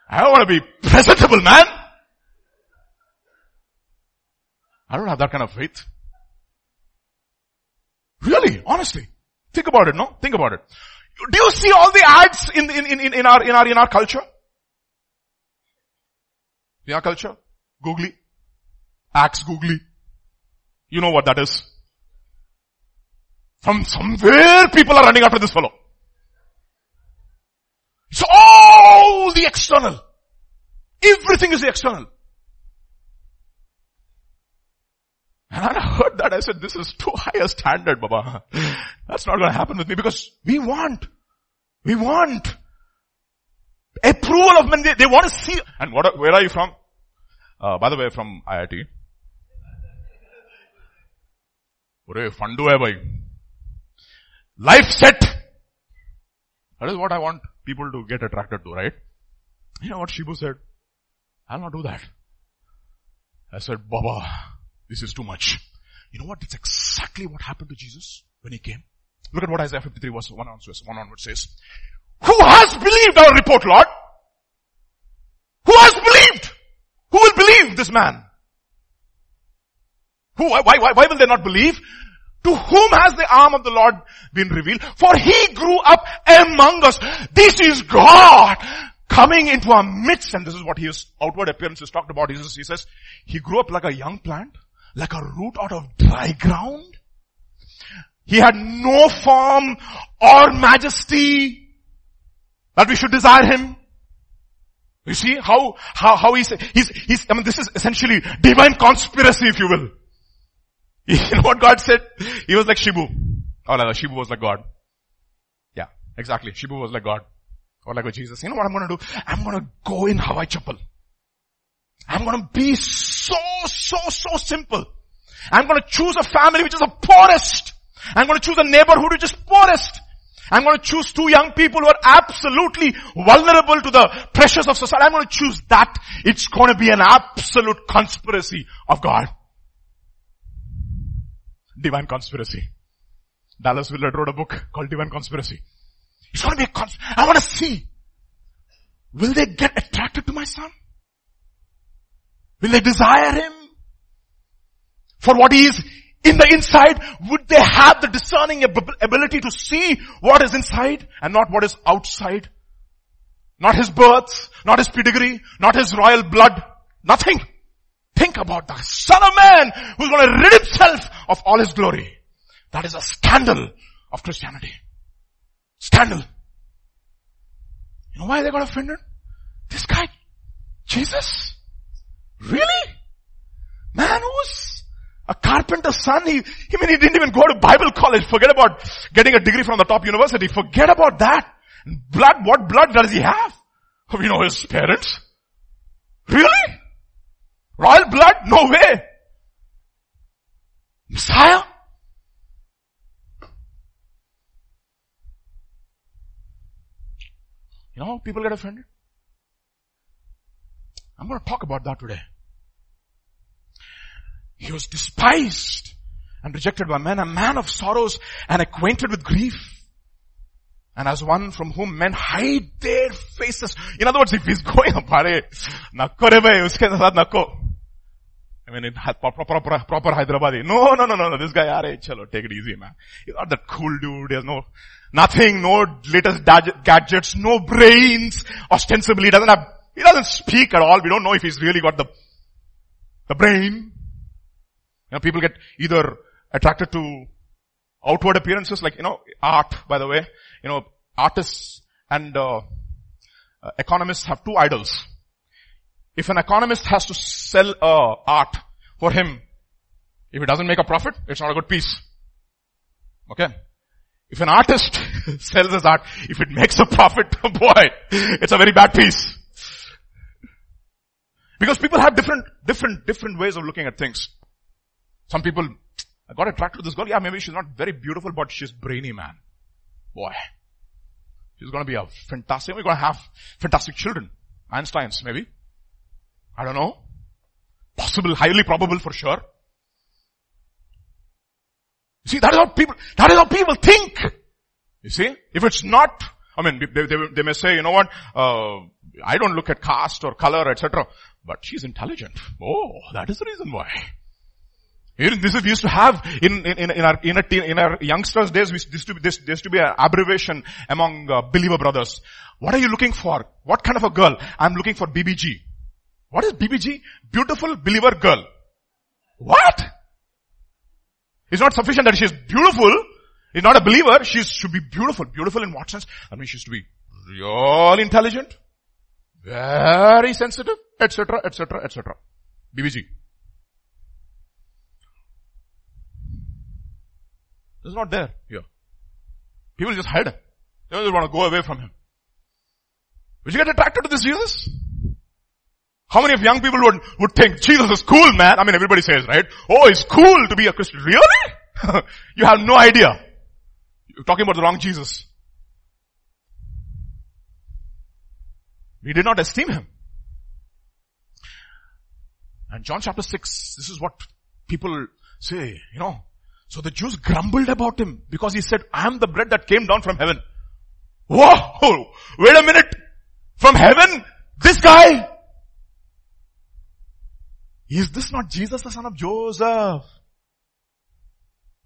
A: I don't want to be presentable, man. I don't have that kind of faith. Really, honestly. Think about it, no? Think about it. Do you see all the ads in, in, in, in our, in our, in our culture? In our culture? Googly. Axe googly. You know what that is. From somewhere people are running after this fellow. It's all the external. Everything is the external. And I heard that, I said, this is too high a standard, Baba. That's not going to happen with me because we want, we want approval of men. They, want to see. And where are you from? Uh, by the way, from IIT. What a fun do I buy? Life set. That is what I want people to get attracted to, right? You know what Shibu said? I'll not do that. I said, Baba, this is too much. You know what? It's exactly what happened to Jesus when he came. Look at what Isaiah 53 verse 1 on says. One on onwards says who has believed our report lord who has believed who will believe this man who, why, why, why will they not believe? To whom has the arm of the Lord been revealed? For he grew up among us. This is God coming into our midst. And this is what his outward appearance is talked about. He says, he says, he grew up like a young plant, like a root out of dry ground. He had no form or majesty that we should desire him. You see how, how, how he's, he's, he's, I mean this is essentially divine conspiracy if you will. You know what God said? He was like Shibu. Oh, like Shibu was like God. Yeah, exactly. Shibu was like God. Or like Jesus. You know what I'm gonna do? I'm gonna go in Hawaii chappal. I'm gonna be so, so, so simple. I'm gonna choose a family which is the poorest. I'm gonna choose a neighborhood which is poorest. I'm going to choose two young people who are absolutely vulnerable to the pressures of society. I'm going to choose that. It's going to be an absolute conspiracy of God. Divine Conspiracy. Dallas Willard wrote a book called Divine Conspiracy. It's going to be a cons- I want to see. Will they get attracted to my son? Will they desire him? For what he is in the inside, would they have the discerning ability to see what is inside and not what is outside? Not his birth, not his pedigree, not his royal blood, nothing. Think about the son of man who's going to rid himself of all his glory. That is a scandal of Christianity. Scandal. You know why they got offended? This guy, Jesus? Really? Man who's a carpenter's son, he, I mean, he didn't even go to Bible college. Forget about getting a degree from the top university. Forget about that. Blood, what blood does he have? Oh, we know his parents. Really? Royal blood? No way. Messiah? You know, people get offended. I'm going to talk about that today. He was despised and rejected by men, a man of sorrows and acquainted with grief. And as one from whom men hide their faces. In other words, if he's going, nakko re bhai, uske saath nakko. I mean, it had proper, proper, proper Hyderabadi. No, no, no, no, no. This guy, are chalo, take it easy, man. He's not that cool dude. He has no, nothing, no latest gadgets, no brains. Ostensibly, he doesn't have, he doesn't speak at all. We don't know if he's really got the, the brain. You know, people get either attracted to outward appearances like, you know, art, by the way. You know, artists and uh, uh, economists have two idols. If an economist has to sell uh, art for him, if it doesn't make a profit, it's not a good piece. Okay? If an artist sells his art, if it makes a profit, boy, it's a very bad piece. Because people have different, different, different ways of looking at things. Some people, I got attracted to this girl. Yeah, maybe she's not very beautiful, but she's brainy, man. Boy. She's gonna be a fantastic, we're gonna have fantastic children. Einstein's, maybe. I don't know. Possible, highly probable for sure. See, that is how people, that is how people think. You see? If it's not, I mean, they, they, they may say, you know what, uh, I don't look at caste or color, etc. But she's intelligent. Oh, that is the reason why. This is we used to have in in in our in, a, in our youngsters days. We used to be this used to be an abbreviation among uh, believer brothers. What are you looking for? What kind of a girl? I'm looking for BBG. What is BBG? Beautiful believer girl. What? It's not sufficient that she's beautiful. Is not a believer. She should be beautiful. Beautiful in what sense? I mean, she should be real intelligent, very sensitive, etc., etc., etc. BBG. It's not there here. People just hide him. They just want to go away from him. Would you get attracted to this Jesus? How many of young people would, would think Jesus is cool, man? I mean, everybody says, right? Oh, it's cool to be a Christian. Really? you have no idea. You're talking about the wrong Jesus. We did not esteem him. And John chapter 6, this is what people say, you know. So the Jews grumbled about him because he said, I am the bread that came down from heaven. Whoa! Wait a minute! From heaven? This guy? Is this not Jesus the son of Joseph?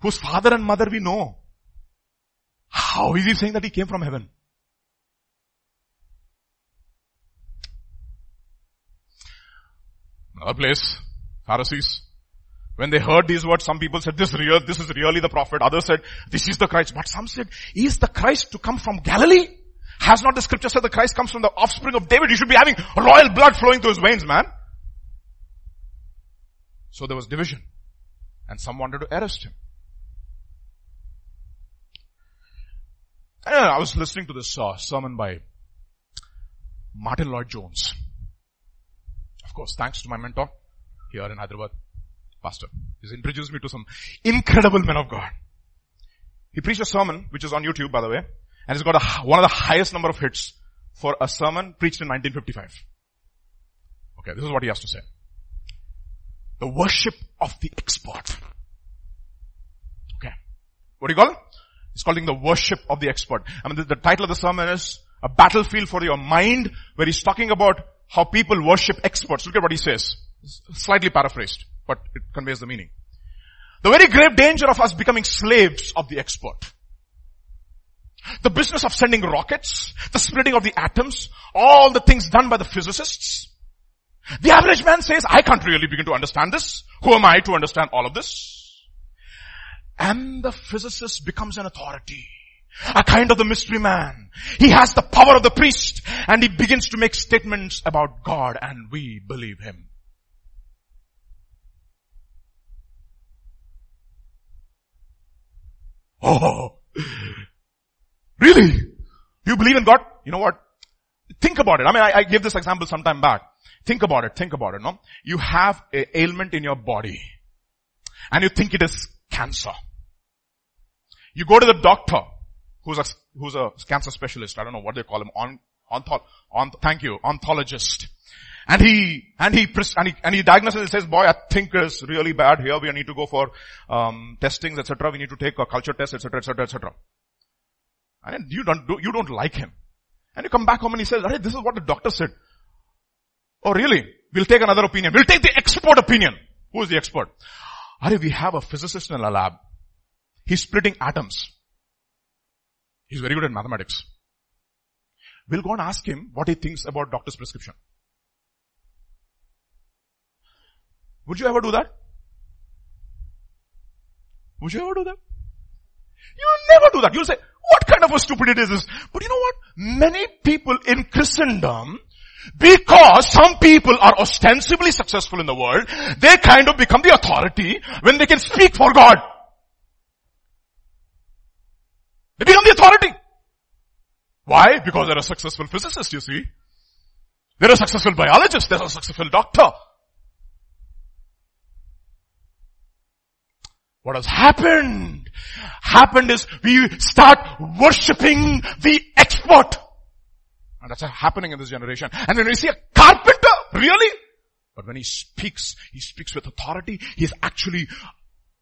A: Whose father and mother we know. How is he saying that he came from heaven? Another place, Pharisees. When they heard these words, some people said, this real, this is really the prophet. Others said, this is the Christ. But some said, is the Christ to come from Galilee? Has not the scripture said the Christ comes from the offspring of David? He should be having royal blood flowing through his veins, man. So there was division. And some wanted to arrest him. I was listening to this uh, sermon by Martyn Lloyd-Jones. Of course, thanks to my mentor here in Hyderabad, Pastor. He's introduced me to some incredible men of God. He preached a sermon, which is on YouTube, by the way, and it's got a, one of the highest number of hits for a sermon preached in 1955. Okay, this is what he has to say. The worship of the expert. Okay. What do you call it? It's calling the worship of the expert. I mean, the, the title of the sermon is a battlefield for your mind, where he's talking about how people worship experts. Look at what he says. Slightly paraphrased, but it conveys the meaning. The very grave danger of us becoming slaves of the expert. The business of sending rockets, the splitting of the atoms, all the things done by the physicists. The average man says, I can't really begin to understand this. Who am I to understand all of this? And the physicist becomes an authority. A kind of the mystery man. He has the power of the priest and he begins to make statements about God and we believe him. Oh, really? You believe in God? You know what? Think about it. I mean, I, I gave this example some time back. Think about it. Think about it. No, you have a ailment in your body, and you think it is cancer. You go to the doctor, who's a who's a cancer specialist. I don't know what they call him. On on, on thank you, ontologist. And he, and he, and he, and he diagnoses and says, boy, I think it's really bad here. We need to go for, um, testings, etc. We need to take a culture test, etc., etc., etc. And you don't do, you don't like him. And you come back home and he says, hey, this is what the doctor said. Oh really? We'll take another opinion. We'll take the expert opinion. Who is the expert? Are we have a physicist in a lab. He's splitting atoms. He's very good at mathematics. We'll go and ask him what he thinks about doctor's prescription. Would you ever do that? Would you ever do that? You'll never do that. You'll say, what kind of a stupidity is this? But you know what? Many people in Christendom, because some people are ostensibly successful in the world, they kind of become the authority when they can speak for God. They become the authority. Why? Because they're a successful physicist, you see. They're a successful biologist, they're a successful doctor. What has happened? Happened is we start worshipping the expert. And that's happening in this generation. And when we see a carpenter, really? But when he speaks, he speaks with authority. He's actually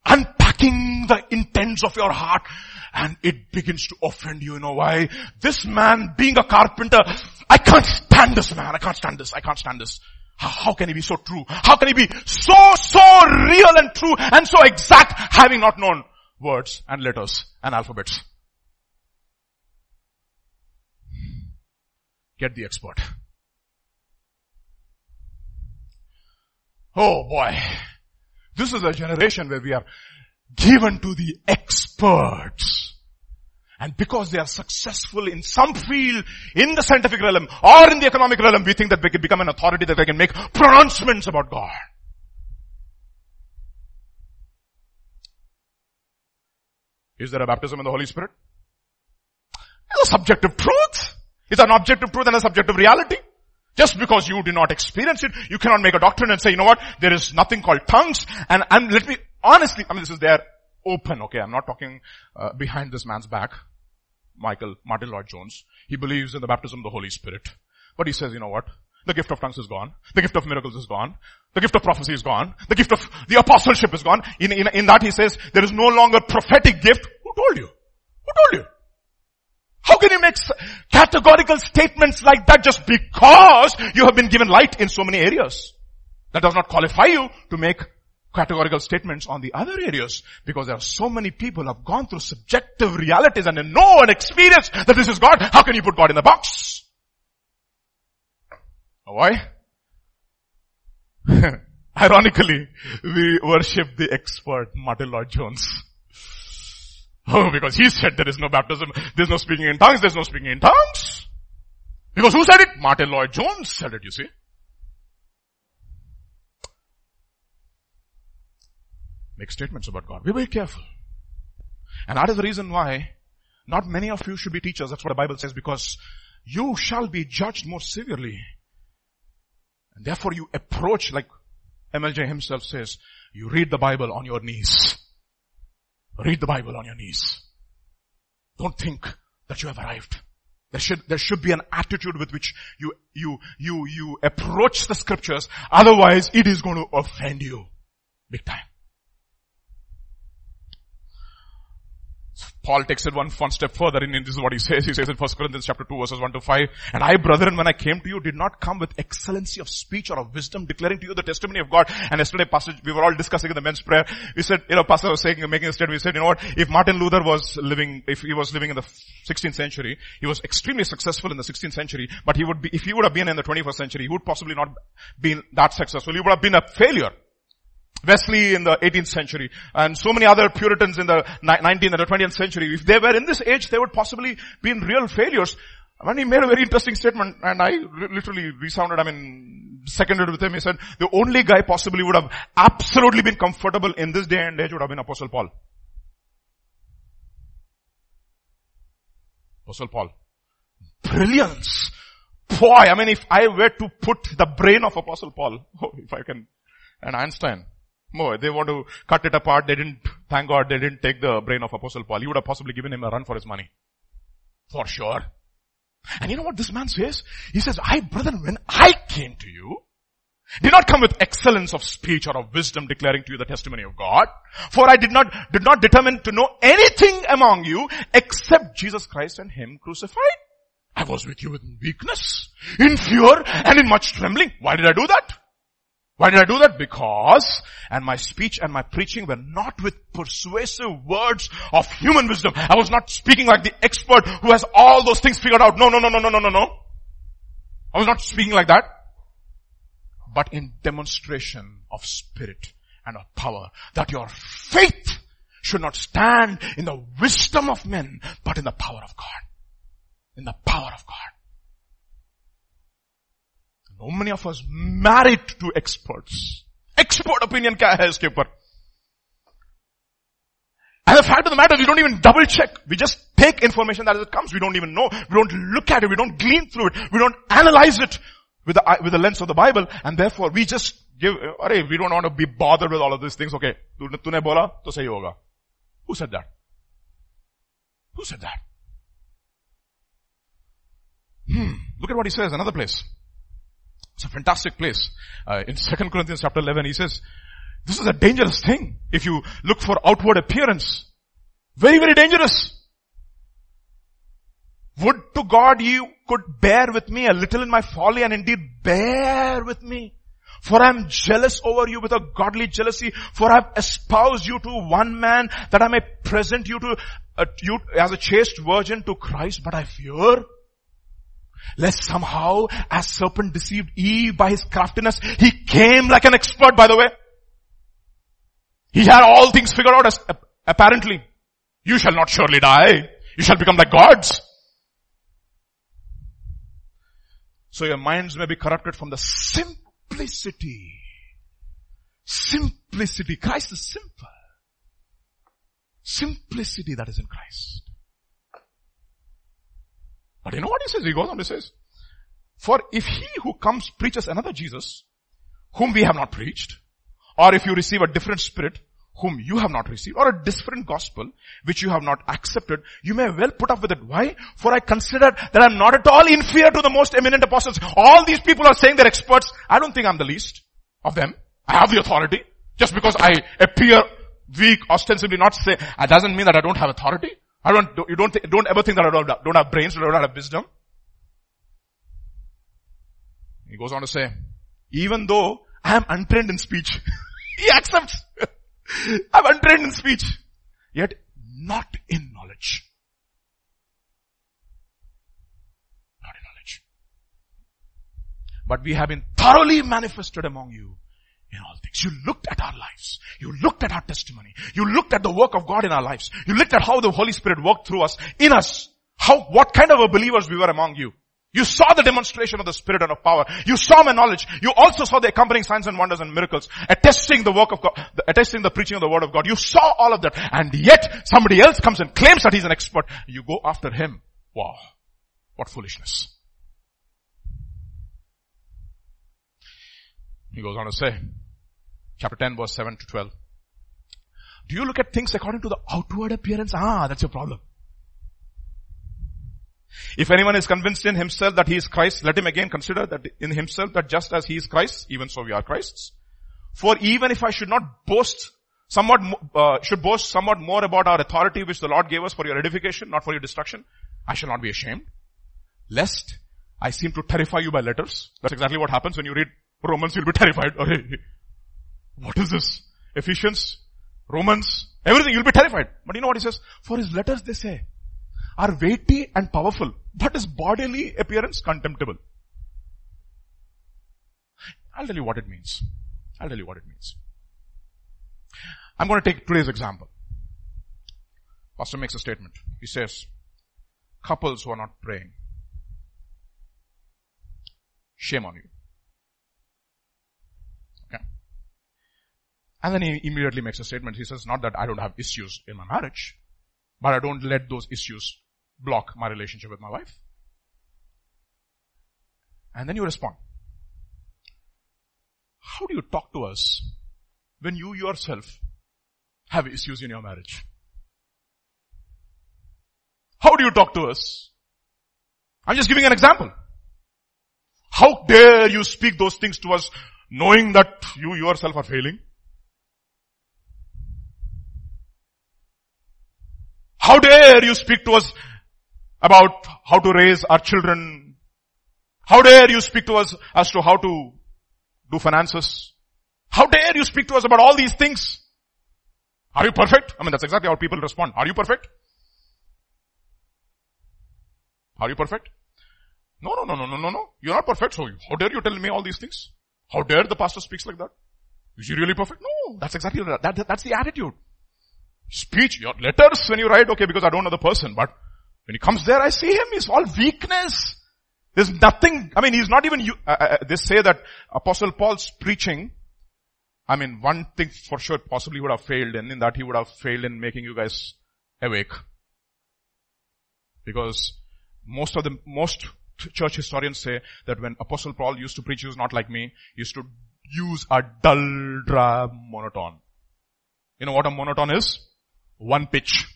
A: unpacking the intents of your heart and it begins to offend you. You know why? This man being a carpenter, I can't stand this man. I can't stand this. I can't stand this. How, can he be so true? How can he be so, so real and true and so exact having not known words and letters and alphabets? Get the expert. Oh boy. This is a generation where we are given to the experts. And because they are successful in some field, in the scientific realm or in the economic realm, we think that they can become an authority that they can make pronouncements about God. Is there a baptism in the Holy Spirit? It's a subjective truth. It's an objective truth and a subjective reality. Just because you do not experience it, you cannot make a doctrine and say, you know what, there is nothing called tongues. And, and let me, honestly, I mean this is there open, okay, I'm not talking uh, behind this man's back. Michael, Martyn Lloyd-Jones. He believes in the baptism of the Holy Spirit. But he says, you know what? The gift of tongues is gone. The gift of miracles is gone. The gift of prophecy is gone. The gift of the apostleship is gone. In, in, in that he says, there is no longer prophetic gift. Who told you? Who told you? How can you make categorical statements like that just because you have been given light in so many areas? That does not qualify you to make categorical statements on the other areas because there are so many people have gone through subjective realities and they know and experience that this is God. How can you put God in the box? Why? Ironically, we worship the expert Martyn Lloyd-Jones. Oh, because he said there is no baptism, there's no speaking in tongues, there's no speaking in tongues. Because who said it? Martyn Lloyd-Jones said it, you see. Make statements about God. Be very careful. And that is the reason why not many of you should be teachers. That's what the Bible says because you shall be judged more severely. And therefore you approach like MLJ himself says, you read the Bible on your knees. Read the Bible on your knees. Don't think that you have arrived. There should, there should be an attitude with which you, you, you, you approach the scriptures. Otherwise it is going to offend you. Big time. Paul takes it one, one step further and this is what he says. He says in 1 Corinthians chapter 2 verses 1 to 5, And I brethren when I came to you did not come with excellency of speech or of wisdom declaring to you the testimony of God. And yesterday pastor, we were all discussing in the men's prayer. We said, you know, pastor was saying, making a statement, we said, you know what, if Martin Luther was living, if he was living in the 16th century, he was extremely successful in the 16th century, but he would be, if he would have been in the 21st century, he would possibly not been that successful. He would have been a failure. Wesley in the 18th century and so many other Puritans in the 19th and the 20th century, if they were in this age, they would possibly be in real failures. And he made a very interesting statement and I literally resounded, I mean, seconded with him. He said, the only guy possibly would have absolutely been comfortable in this day and age would have been Apostle Paul. Apostle Paul. Brilliance. Boy, I mean, if I were to put the brain of Apostle Paul, oh, if I can, and Einstein, more. They want to cut it apart. They didn't, thank God they didn't take the brain of Apostle Paul. He would have possibly given him a run for his money. For sure. And you know what this man says? He says, I brethren, when I came to you, did not come with excellence of speech or of wisdom declaring to you the testimony of God. For I did not, did not determine to know anything among you except Jesus Christ and Him crucified. I was with you in weakness, in fear, and in much trembling. Why did I do that? Why did I do that? Because, and my speech and my preaching were not with persuasive words of human wisdom. I was not speaking like the expert who has all those things figured out. No, no, no, no, no, no, no, no. I was not speaking like that. But in demonstration of spirit and of power, that your faith should not stand in the wisdom of men, but in the power of God. In the power of God. So many of us married to experts. Expert opinion kya hai iske upar? And the fact of the matter, is we don't even double check. We just take information that as it comes. We don't even know. We don't look at it. We don't glean through it. We don't analyze it with the, with the lens of the Bible. And therefore we just give, Array, we don't want to be bothered with all of these things. Okay, tune bola, to. Who said that? Who said that? Hmm. Look at what he says, another place. It's a fantastic place. Uh, in 2 Corinthians chapter 11, he says, this is a dangerous thing if you look for outward appearance. Very, very dangerous. Would to God you could bear with me a little in my folly and indeed bear with me. For I am jealous over you with a godly jealousy, for I have espoused you to one man that I may present you to, uh, you as a chaste virgin to Christ, but I fear Lest somehow, as serpent deceived Eve by his craftiness, he came like an expert by the way. He had all things figured out as, apparently. You shall not surely die. You shall become like gods. So your minds may be corrupted from the simplicity. Simplicity. Christ is simple. Simplicity that is in Christ. But you know what he says? He goes on to says, for if he who comes preaches another Jesus, whom we have not preached, or if you receive a different spirit, whom you have not received, or a different gospel, which you have not accepted, you may well put up with it. Why? For I consider that I'm not at all inferior to the most eminent apostles. All these people are saying they're experts. I don't think I'm the least of them. I have the authority. Just because I appear weak, ostensibly not say, that doesn't mean that I don't have authority. I don't, you don't, don't ever think that I don't, don't have brains, I don't have wisdom. He goes on to say, even though I am untrained in speech, he accepts. I'm untrained in speech, yet not in knowledge. Not in knowledge. But we have been thoroughly manifested among you in all things. You looked at our lives. You looked at our testimony. You looked at the work of God in our lives. You looked at how the Holy Spirit worked through us, in us. How, what kind of a believers we were among you. You saw the demonstration of the Spirit and of power. You saw my knowledge. You also saw the accompanying signs and wonders and miracles, attesting the work of God, attesting the preaching of the word of God. You saw all of that. And yet, somebody else comes and claims that he's an expert. You go after him. Wow. What foolishness. He goes on to say, chapter 10 verse 7 to 12. Do you look at things according to the outward appearance? Ah, that's your problem. If anyone is convinced in himself that he is Christ, let him again consider that in himself that just as he is Christ, even so we are Christ's. For even if I should not boast somewhat, uh, should boast somewhat more about our authority which the Lord gave us for your edification, not for your destruction. I shall not be ashamed. Lest I seem to terrify you by letters. That's exactly what happens when you read Romans, you'll be terrified. What is this? Ephesians, Romans, everything, you'll be terrified. But you know what he says? For his letters, they say, are weighty and powerful, but his bodily appearance contemptible. I'll tell you what it means. I'll tell you what it means. I'm going to take today's example. Pastor makes a statement. He says, couples who are not praying, shame on you. Okay. And then he immediately makes a statement. He says, not that I don't have issues in my marriage, but I don't let those issues block my relationship with my wife. And then you respond. How do you talk to us when you yourself have issues in your marriage? How do you talk to us? I'm just giving an example. How dare you speak those things to us knowing that you yourself are failing? How dare you speak to us about how to raise our children? How dare you speak to us as to how to do finances? How dare you speak to us about all these things? Are you perfect? I mean, that's exactly how people respond. Are you perfect? Are you perfect? No, no, no, no, no, no, no. You're not perfect. So how dare you tell me all these things? How dare the pastor speaks like that? Is he really perfect? No, that's exactly that. that that's the attitude. Speech, your letters when you write, okay, because I don't know the person, but when he comes there, I see him, he's all weakness. There's nothing, I mean, he's not even, uh, uh, they say that Apostle Paul's preaching, I mean, one thing for sure possibly would have failed and in that he would have failed in making you guys awake. Because most of the, most church historians say that when Apostle Paul used to preach, he was not like me, he used to use a dull, drab monotone. You know what a monotone is? One pitch.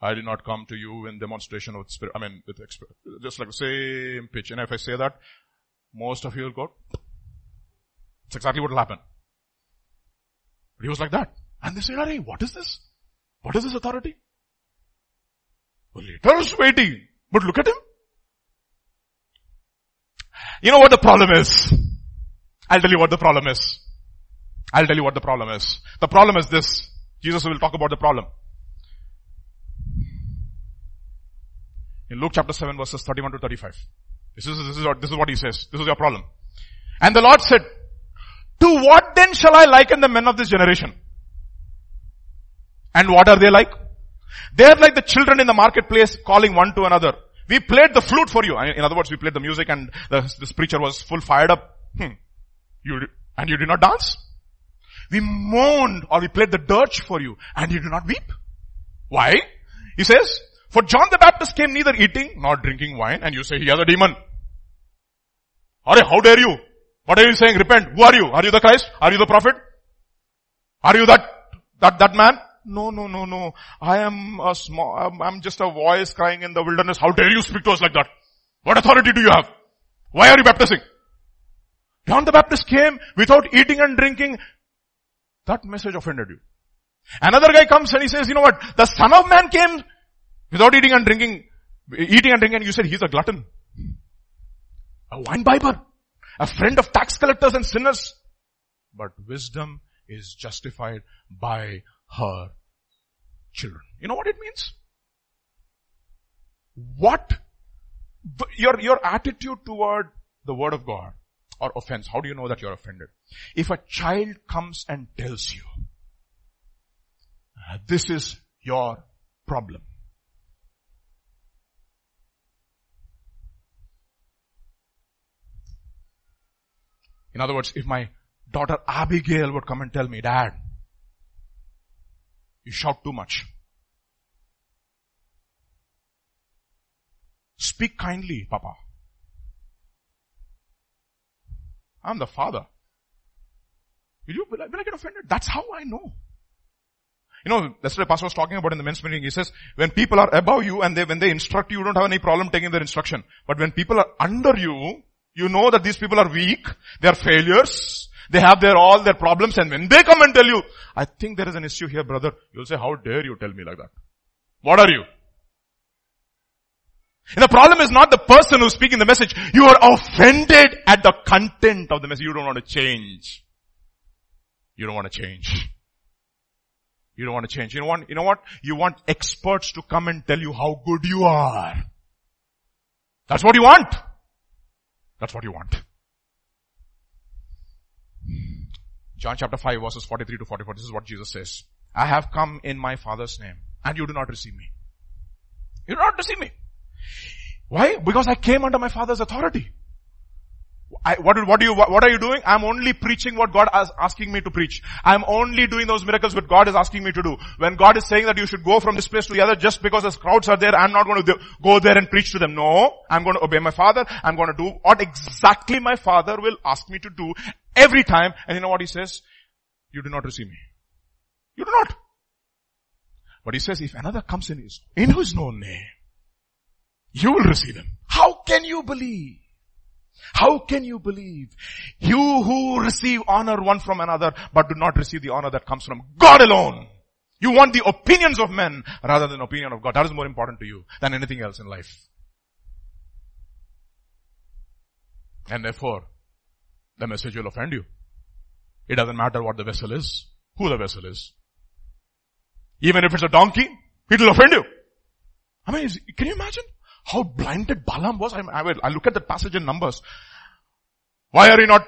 A: I did not come to you in demonstration of spirit, I mean, with just like the same pitch. And if I say that, most of you will go, it's exactly what will happen. But he was like that. And they said, Hey, what is this? What is this authority? Well, letters waiting. But look at him. You know what the problem is? I'll tell you what the problem is. I'll tell you what the problem is. The problem is this. Jesus will talk about the problem. In Luke chapter 7 verses 31 to 35. This is, this is what, this is what he says. This is your problem. And the Lord said, to what then shall I liken the men of this generation? And what are they like? They are like the children in the marketplace calling one to another. We played the flute for you. In other words, we played the music and the, this preacher was full fired up. Hmm. You, and you did not dance? We moaned or we played the dirge for you and you do not weep. Why? He says, for John the Baptist came neither eating nor drinking wine and you say he has a demon. Are how dare you? What are you saying? Repent. Who are you? Are you the Christ? Are you the prophet? Are you that, that, that man? No, no, no, no. I am a small, I'm, I'm just a voice crying in the wilderness. How dare you speak to us like that? What authority do you have? Why are you baptizing? John the Baptist came without eating and drinking. That message offended you. Another guy comes and he says, you know what? The son of man came Without eating and drinking, eating and drinking, and you said he's a glutton. A wine bibber. A friend of tax collectors and sinners. But wisdom is justified by her children. You know what it means? What your, your attitude toward the word of God or offense, how do you know that you're offended? If a child comes and tells you, uh, this is your problem. In other words, if my daughter Abigail would come and tell me, Dad, you shout too much. Speak kindly, Papa. I'm the father. Will you, will I, will I get offended? That's how I know. You know, that's what the pastor was talking about in the men's meeting. He says, when people are above you and they, when they instruct you, you don't have any problem taking their instruction. But when people are under you, you know that these people are weak, they are failures, They have their, all their problems and when they come and tell you, I think there is an issue here brother, you'll say, how dare you tell me like that? What are you? And the problem is not the person who's speaking the message. You are offended at the content of the message. You don't want to change. You don't want to change. You don't want to change. You know what? You know what? You want experts to come and tell you how good you are. That's what you want. That's what you want. John chapter 5 verses 43 to 44. This is what Jesus says. I have come in my father's name and you do not receive me. You do not receive me. Why? Because I came under my father's authority. I, what, what do you, what, what, are you doing? I'm only preaching what God is asking me to preach. I'm only doing those miracles what God is asking me to do. When God is saying that you should go from this place to the other just because the crowds are there, I'm not going to go there and preach to them. No, I'm going to obey my father. I'm going to do what exactly my father will ask me to do every time. And you know what he says? You do not receive me. You do not. But he says, if another comes in his, in his name, you will receive him. How can you believe? How can you believe? You who receive honor one from another, but do not receive the honor that comes from God alone. You want the opinions of men rather than opinion of God. That is more important to you than anything else in life. And therefore, the message will offend you. It doesn't matter what the vessel is, who the vessel is. Even if it's a donkey, it will offend you. I mean, can you imagine? How blinded Balaam was. I, I, will, I look at the passage in Numbers. Why are you not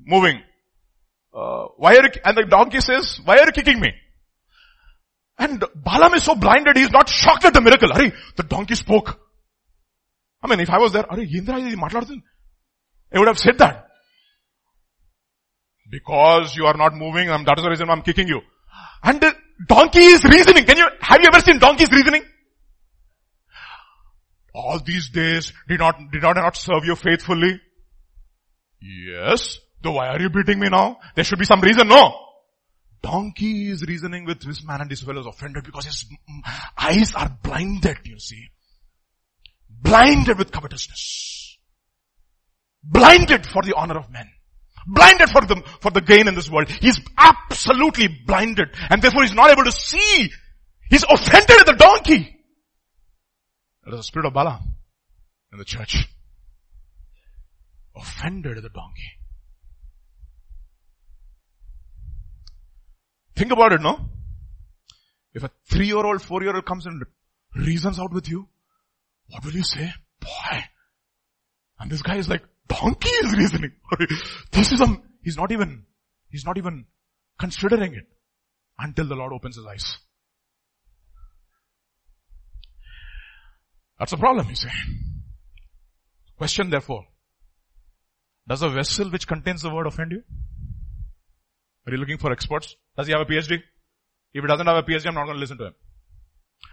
A: moving? Uh, why are you, and the donkey says, why are you kicking me? And Balaam is so blinded, he's not shocked at the miracle. Hurry, the donkey spoke. I mean, if I was there, Hurry, Indra, I would have said that. Because you are not moving, and that is the reason why I'm kicking you. And the donkey is reasoning. Can you, have you ever seen donkeys reasoning? All these days did not, did I not serve you faithfully? Yes. Though why are you beating me now? There should be some reason, no. Donkey is reasoning with this man and this fellow is offended because his eyes are blinded, you see. Blinded with covetousness. Blinded for the honor of men. Blinded for the, for the gain in this world. He's absolutely blinded and therefore he's not able to see. He's offended at the donkey. That is the spirit of Balaam in the church. Offended the donkey. Think about it, no? If a three-year-old, four-year-old comes and reasons out with you, what will you say? Boy. And this guy is like, donkey is reasoning. this is a, he's not even, he's not even considering it until the Lord opens his eyes. That's a problem, you say. Question therefore. Does a vessel which contains the word offend you? Are you looking for experts? Does he have a PhD? If he doesn't have a PhD, I'm not going to listen to him.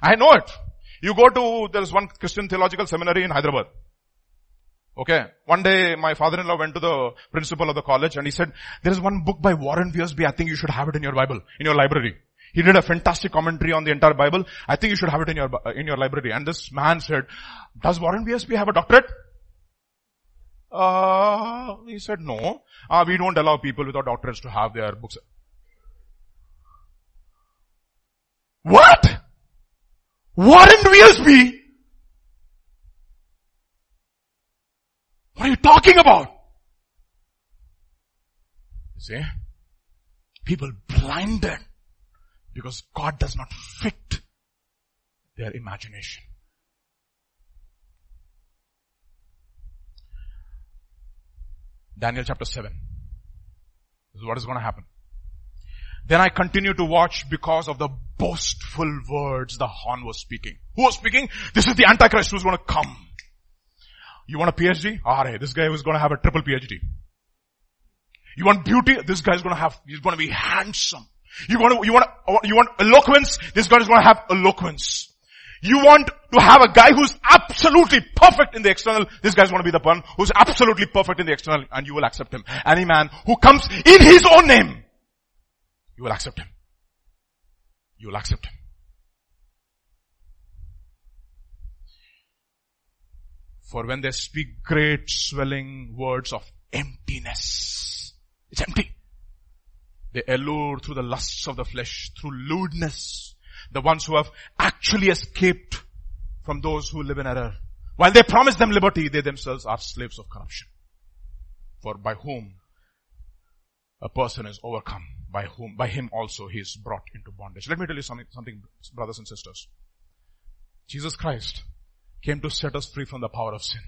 A: I know it. You go to, there's one Christian theological seminary in Hyderabad. Okay. One day my father-in-law went to the principal of the college and he said, there is one book by Warren Wiersbe. I think you should have it in your Bible, in your library. He did a fantastic commentary on the entire Bible. I think you should have it in your, in your library. And this man said, does Warren Wiersbe have a doctorate? Uh, he said, no. Uh, we don't allow people without doctorates to have their books. What? Warren Wiersbe? What are you talking about? see? People blinded because God does not fit their imagination. Daniel chapter 7. This is what is going to happen. Then I continue to watch because of the boastful words the horn was speaking. Who was speaking? This is the Antichrist who's going to come. You want a PhD? Alright, this guy was going to have a triple PhD. You want beauty? This guy is going to have, he's going to be handsome. You want to, you want, you want eloquence? This God is going to have eloquence. You want to have a guy who's absolutely perfect in the external. This guy's going to be the one who's absolutely perfect in the external and you will accept him. Any man who comes in his own name, you will accept him. You will accept him. For when they speak great swelling words of emptiness, It's empty. They allure through the lusts of the flesh, through lewdness. The ones who have actually escaped from those who live in error. While they promise them liberty, they themselves are slaves of corruption. For by whom a person is overcome, by whom, by him also he is brought into bondage. Let me tell you something, something brothers and sisters. Jesus Christ came to set us free from the power of sin.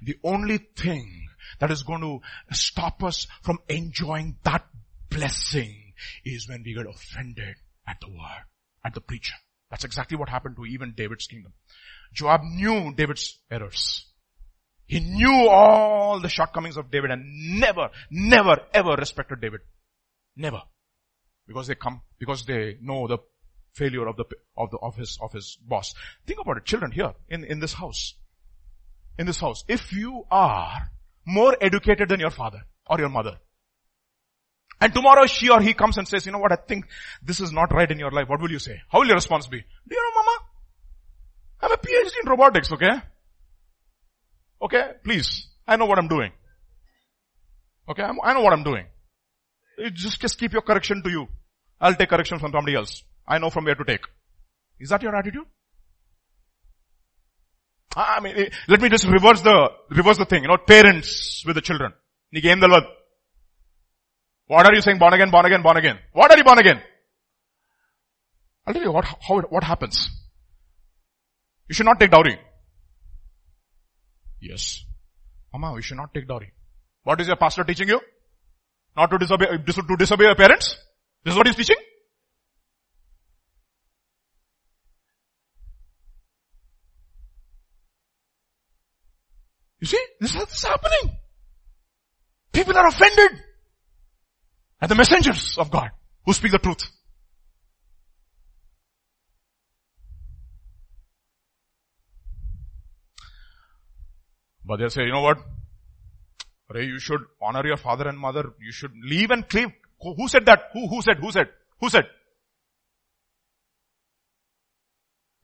A: The only thing that is going to stop us from enjoying that blessing is when we get offended at the word, at the preacher. That's exactly what happened to even David's kingdom. Joab knew David's errors. He knew all the shortcomings of David and never, never, ever respected David. Never. Because they come, because they know the failure of the, of the, of his, of his boss. Think about it, children here, in, in this house. In this house. If you are more educated than your father or your mother, and tomorrow she or he comes and says, you know what, I think this is not right in your life. What will you say? How will your response be? Do you know mama? I'm a PhD in robotics, okay? Okay, please. I know what I'm doing. Okay, I'm, i know what I'm doing. You just, just keep your correction to you. I'll take correction from somebody else. I know from where to take. Is that your attitude? I mean, let me just reverse the, reverse the thing. You know, parents with the children. What are you saying? Born again, born again, born again. What are you born again? I'll tell you what, how, what happens. You should not take dowry. Yes. Mama, we should not take dowry. What is your pastor teaching you? Not to disobey, uh, to disobey your parents? This is what he's teaching? You see, this is happening. People are offended and the messengers of God who speak the truth. But they'll say, you know what? Ray, you should honor your father and mother. You should leave and cleave. Who said that? Who, who said? Who said? Who said?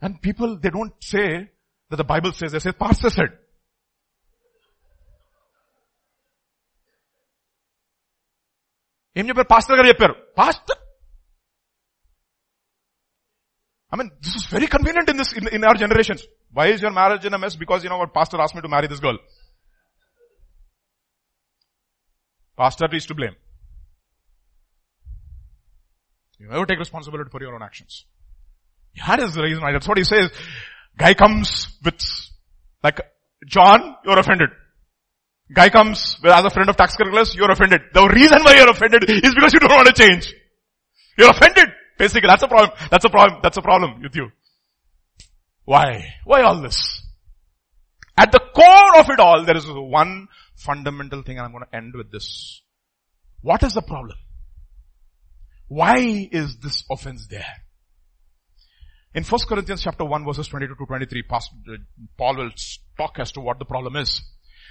A: And people, they don't say that the Bible says, they say, pastor said. ఏం చెప్పారు pastor గారు చెప్పారు pastor I mean, this is very convenient in this, in, in our generations. Why is your marriage in a mess? Because you know what, pastor asked me to marry this girl. Pastor is to blame. You never take responsibility for your own actions. That is the reason why, that's what he says. Guy comes with, like, John, you're offended. Guy comes as a friend of tax collectors, you're offended. The reason why you're offended is because you don't want to change. You're offended. Basically, that's a problem. That's a problem. That's a problem with you. Why? Why all this? At the core of it all, there is one fundamental thing and I'm going to end with this. What is the problem? Why is this offense there? In 1 Corinthians chapter 1 verses 22 to 23, uh, Paul will talk as to what the problem is.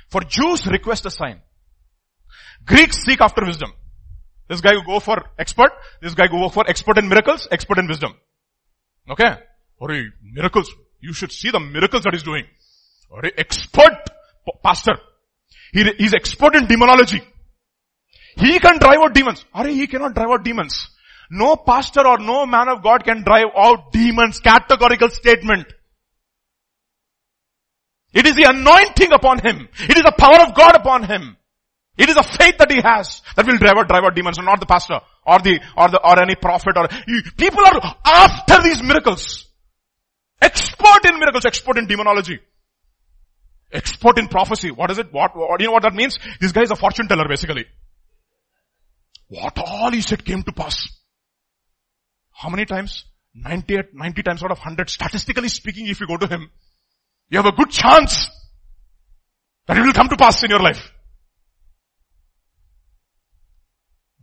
A: For Jews request a sign. Greeks seek after wisdom. This guy go for expert. This guy go for expert in miracles, expert in wisdom. Okay? Or miracles. You should see the miracles that he's doing. Or expert pastor. He, he's expert in demonology. He can drive out demons. Are he cannot drive out demons. No pastor or no man of God can drive out demons. Categorical statement. It is the anointing upon him. It is the power of God upon him. It is a faith that he has that will drive out, drive out demons, not the pastor or the, or the, or any prophet or, people are after these miracles. Expert in miracles, expert in demonology. Expert in prophecy. What is it? What, what, you know what that means? This guy is a fortune teller basically. What all he said came to pass. How many times? 90, 90 times out of 100, statistically speaking, if you go to him, you have a good chance that it will come to pass in your life.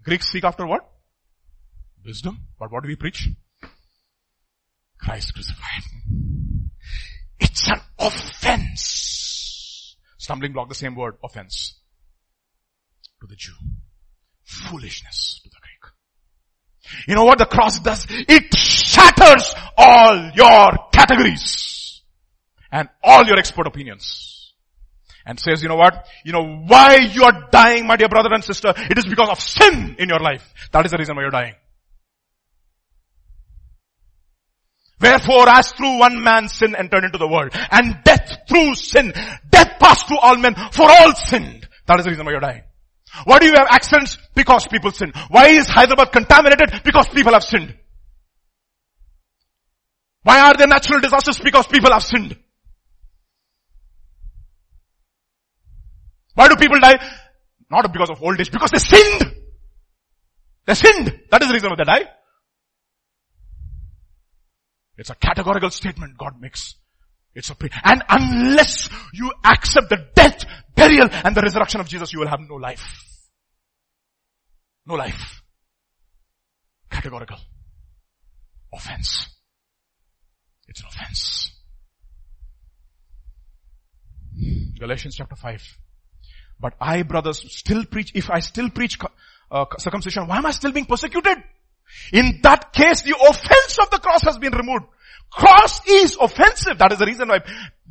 A: Greeks seek after what? Wisdom. But what do we preach? Christ crucified. It's an offense. Stumbling block, the same word, offense. To the Jew. Foolishness to the Greek. You know what the cross does? It shatters all your categories and all your expert opinions.
B: and says, you know what? You know why you are dying, my dear brother and sister? It is because of sin in your life. That is the reason why you're dying. Wherefore as through one man sin entered into the world and death through sin, death passed through all men for all sinned. That is the reason why you're dying. Why do you have accidents? Because people sin. Why is Hyderabad contaminated? Because people have sinned. Why are there natural disasters? Because people have sinned. Why do people die? Not because of old age, because they sinned. They sinned. That is the reason why they die. It's a categorical statement God makes. It's a pre- and unless you accept the death, burial and the resurrection of Jesus, you will have no life. No life. Categorical. Offense. It's an offense. Galatians chapter 5. But I, brothers, still preach, if I still preach uh, circumcision, why am I still being persecuted? In that case, the offense of the cross has been removed. Cross is offensive. That is the reason why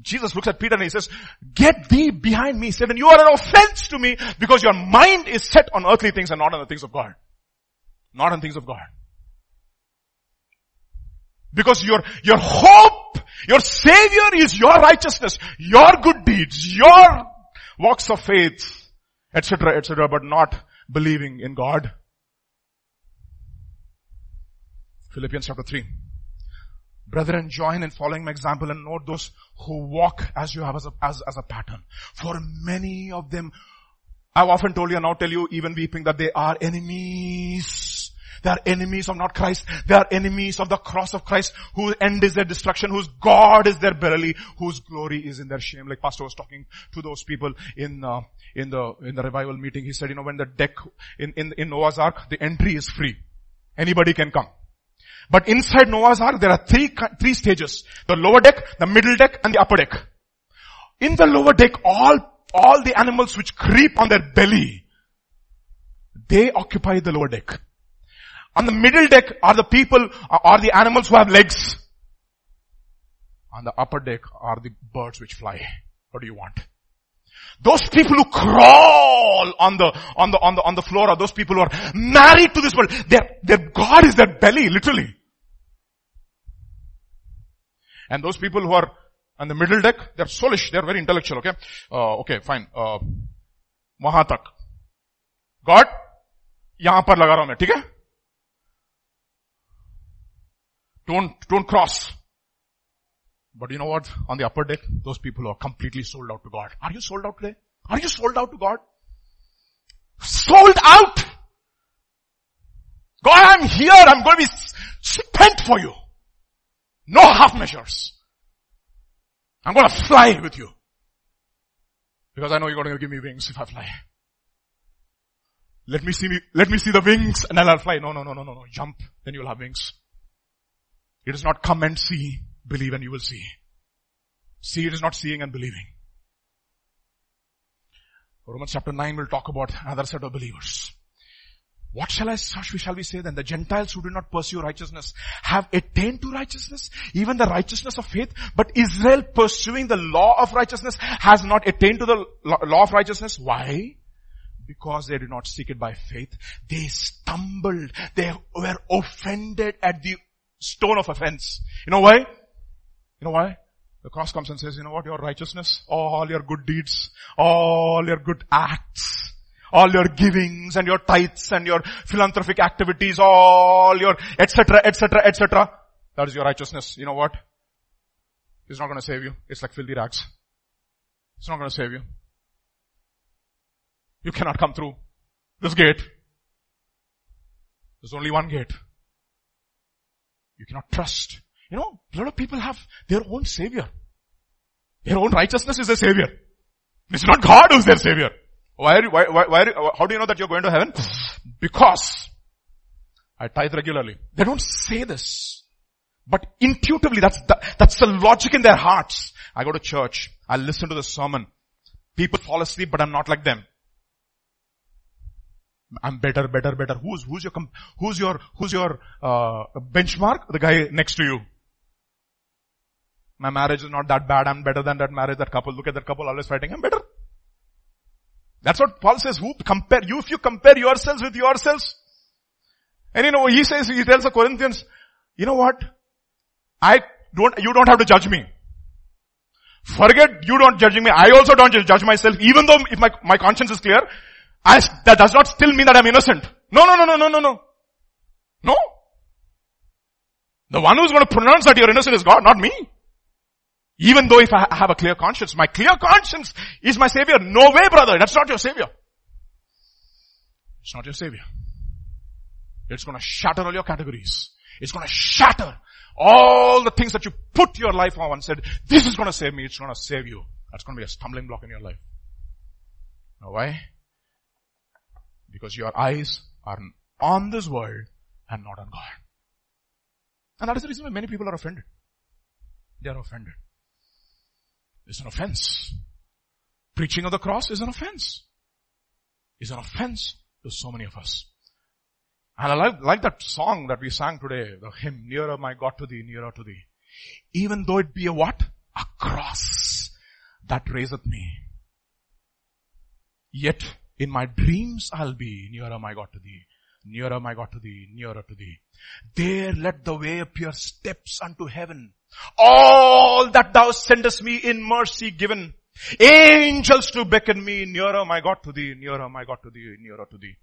B: Jesus looks at Peter and he says, get thee behind me, Satan. You are an offense to me because your mind is set on earthly things and not on the things of God. Not on things of God. Because your, your hope, your savior is your righteousness, your good deeds, your walks of faith, etc., etc., but not believing in God. Philippians chapter 3. Brethren, join in following my example and note those who walk as you have as a, as, as a pattern. For many of them, I've often told you and now tell you even weeping that they are enemies they are enemies of not Christ. They are enemies of the cross of Christ whose end is their destruction, whose God is their belly, whose glory is in their shame. Like Pastor was talking to those people in, uh, in the, in the revival meeting. He said, you know, when the deck in, in, in Noah's Ark, the entry is free. Anybody can come. But inside Noah's Ark, there are three, three stages. The lower deck, the middle deck, and the upper deck. In the lower deck, all, all the animals which creep on their belly, they occupy the lower deck. On the middle deck are the people, are the animals who have legs. On the upper deck are the birds which fly. What do you want? Those people who crawl on the, on the, on the, on the floor are those people who are married to this world. Their, their God is their belly, literally. And those people who are on the middle deck, they're soulish, they're very intellectual, okay? Uh, okay, fine. Uh, वहां तक God यहां पर लगा रहा हूं मैं ठीक है don't, don't cross. But you know what? On the upper deck, those people are completely sold out to God. Are you sold out today? Are you sold out to God? Sold out! God, I'm here. I'm going to be spent for you. No half measures. I'm going to fly with you. Because I know you're going to give me wings if I fly. Let me see me, let me see the wings and then I'll fly. No, no, no, no, no, no. Jump. Then you'll have wings. It is not come and see, believe and you will see. See, it is not seeing and believing. Romans chapter 9 will talk about another set of believers. What shall I, shall we say then? The Gentiles who do not pursue righteousness have attained to righteousness, even the righteousness of faith, but Israel pursuing the law of righteousness has not attained to the law of righteousness. Why? Because they did not seek it by faith. They stumbled. They were offended at the stone of offense. You know why? You know why? The cross comes and says, you know what, your righteousness, all your good deeds, all your good acts, all your givings and your tithes and your philanthropic activities, all your etc., etc., etc. That is your righteousness. You know what? It's not going to save you. It's like filthy rags. It's not going to save you. You cannot come through this gate. There's only one gate. You cannot trust. You know, a lot of people have their own savior. Their own righteousness is their savior. It's not God who's their savior. Why, are you, why, why, why, how do you know that you're going to heaven? Because I tithe regularly. They don't say this. But intuitively, that's the, that's the logic in their hearts. I go to church. I listen to the sermon. People fall asleep, but I'm not like them. I'm better, better, better. Who's, who's your, who's your, who's your, uh, benchmark? The guy next to you. My marriage is not that bad. I'm better than that marriage, that couple. Look at that couple always fighting. I'm better. That's what Paul says. Who compare you if you compare yourselves with yourselves? And you know, he says, he tells the Corinthians, you know what? I don't, you don't have to judge me. Forget you don't judging me. I also don't judge myself, even though if my, my conscience is clear, I, that does not still mean that I'm innocent. No, no, no, no, no, no, no. No. The one who's going to pronounce that you're innocent is God, not me. Even though if I have a clear conscience, my clear conscience is my savior. No way, brother. That's not your savior. It's not your savior. It's going to shatter all your categories. It's going to shatter all the things that you put your life on and said, this is going to save me. It's going to save you. That's going to be a stumbling block in your life. Now why? Because your eyes are on this world and not on God. And that is the reason why many people are offended. They are offended. It's an offense. Preaching of the cross is an offense. It's an offense to so many of us. And I like, like that song that we sang today, the hymn, nearer my God to thee, nearer to thee. Even though it be a what? A cross that raiseth me. Yet in my dreams I'll be nearer my God to thee, nearer my God to thee, nearer to thee. There let the way appear steps unto heaven. All that thou sendest me in mercy given. Angels to beckon me nearer my God to thee, nearer my God to thee, nearer to thee.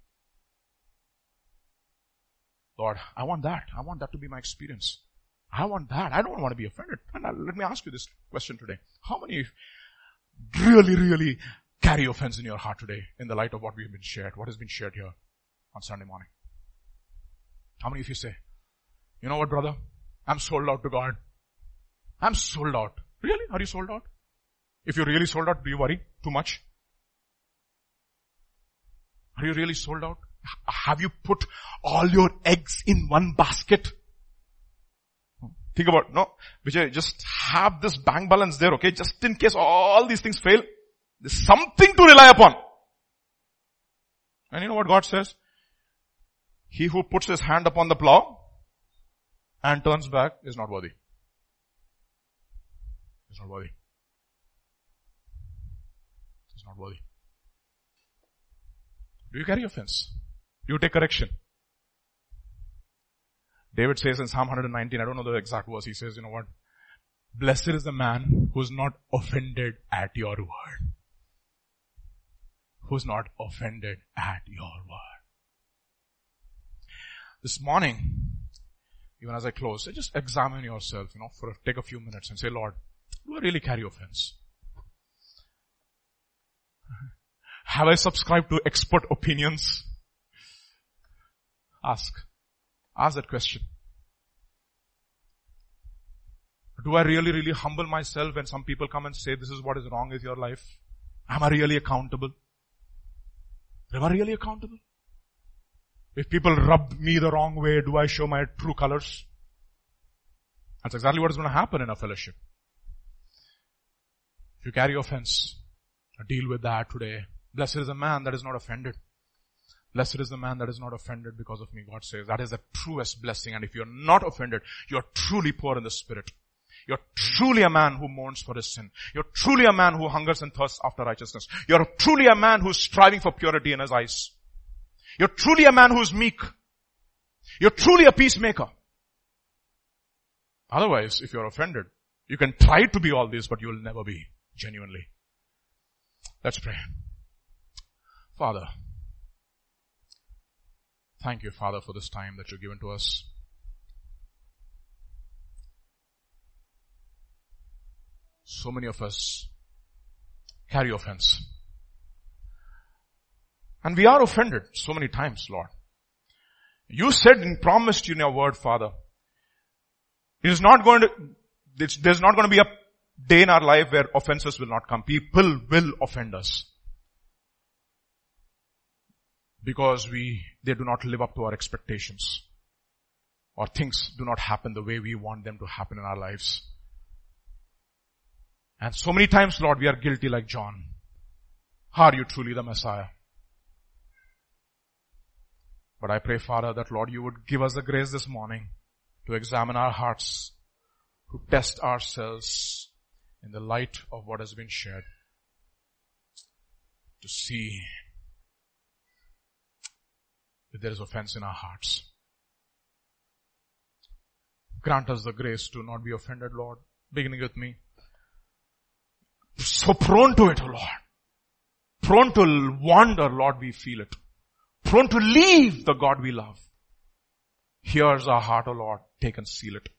B: Lord, I want that. I want that to be my experience. I want that. I don't want to be offended. And let me ask you this question today. How many really, really carry offense in your heart today in the light of what we've been shared, what has been shared here on Sunday morning? How many of you say, you know what brother? I'm sold out to God. I'm sold out. Really? Are you sold out? If you're really sold out, do you worry too much? Are you really sold out? Have you put all your eggs in one basket? Think about, no, Vijay, just have this bank balance there, okay? Just in case all these things fail, there's something to rely upon. And you know what God says? He who puts his hand upon the plow and turns back is not worthy. Is not worthy. Is not worthy. Do you carry offense? Do you take correction. David says in Psalm 119, I don't know the exact verse, he says, you know what? Blessed is the man who's not offended at your word. Who's not offended at your word. This morning, even as I close, just examine yourself, you know, for take a few minutes and say, Lord, do I really carry offense? Have I subscribed to expert opinions? Ask. Ask that question. Do I really, really humble myself when some people come and say this is what is wrong with your life? Am I really accountable? Am I really accountable? If people rub me the wrong way, do I show my true colors? That's exactly what is going to happen in a fellowship. If you carry offense, deal with that today. Blessed is a man that is not offended. Blessed is the man that is not offended because of me, God says. That is the truest blessing. And if you're not offended, you're truly poor in the spirit. You're truly a man who mourns for his sin. You're truly a man who hungers and thirsts after righteousness. You're truly a man who's striving for purity in his eyes. You're truly a man who's meek. You're truly a peacemaker. Otherwise, if you're offended, you can try to be all this, but you'll never be genuinely. Let's pray. Father, Thank you, Father, for this time that you've given to us. So many of us carry offense. And we are offended so many times, Lord. You said and promised in your word, Father, it is not going to, there's not going to be a day in our life where offenses will not come. People will offend us because we, they do not live up to our expectations or things do not happen the way we want them to happen in our lives. And so many times, Lord, we are guilty like John. Are you truly the Messiah? But I pray, Father, that Lord, you would give us the grace this morning to examine our hearts, to test ourselves in the light of what has been shared. to see if there is offense in our hearts. Grant us the grace to not be offended, Lord. Beginning with me. So prone to it, O Lord. Prone to wander, Lord, we feel it. Prone to leave the God we love. Here's our heart, O Lord. Take and seal it.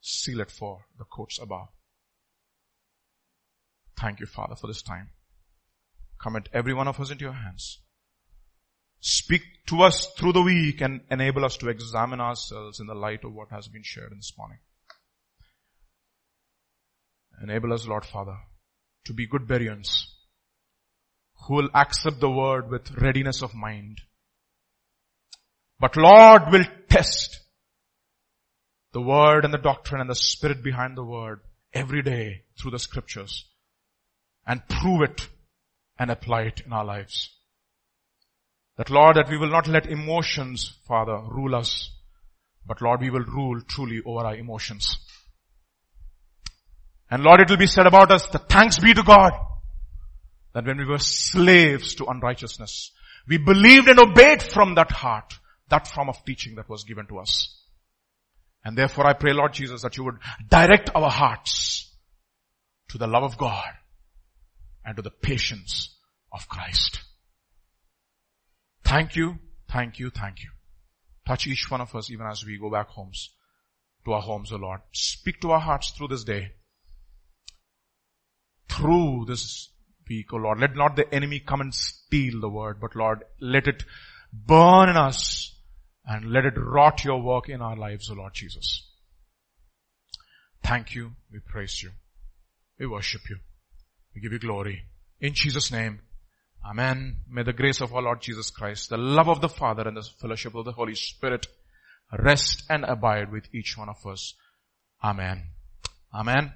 B: Seal it for the courts above. Thank you, Father, for this time. Commit every one of us into your hands. Speak to us through the week and enable us to examine ourselves in the light of what has been shared in this morning. Enable us, Lord Father, to be good Bereans who will accept the word with readiness of mind. But Lord will test the word and the doctrine and the spirit behind the word every day through the scriptures and prove it and apply it in our lives. That Lord, that we will not let emotions, Father, rule us, but Lord, we will rule truly over our emotions. And Lord, it will be said about us that thanks be to God that when we were slaves to unrighteousness, we believed and obeyed from that heart, that form of teaching that was given to us. And therefore I pray Lord Jesus that you would direct our hearts to the love of God and to the patience of Christ. Thank you, thank you, thank you. Touch each one of us even as we go back homes, to our homes, O Lord. Speak to our hearts through this day. Through this week, O Lord. Let not the enemy come and steal the word, but Lord, let it burn in us and let it rot your work in our lives, O Lord Jesus. Thank you. We praise you. We worship you. We give you glory. In Jesus name. Amen. May the grace of our Lord Jesus Christ, the love of the Father and the fellowship of the Holy Spirit rest and abide with each one of us. Amen. Amen.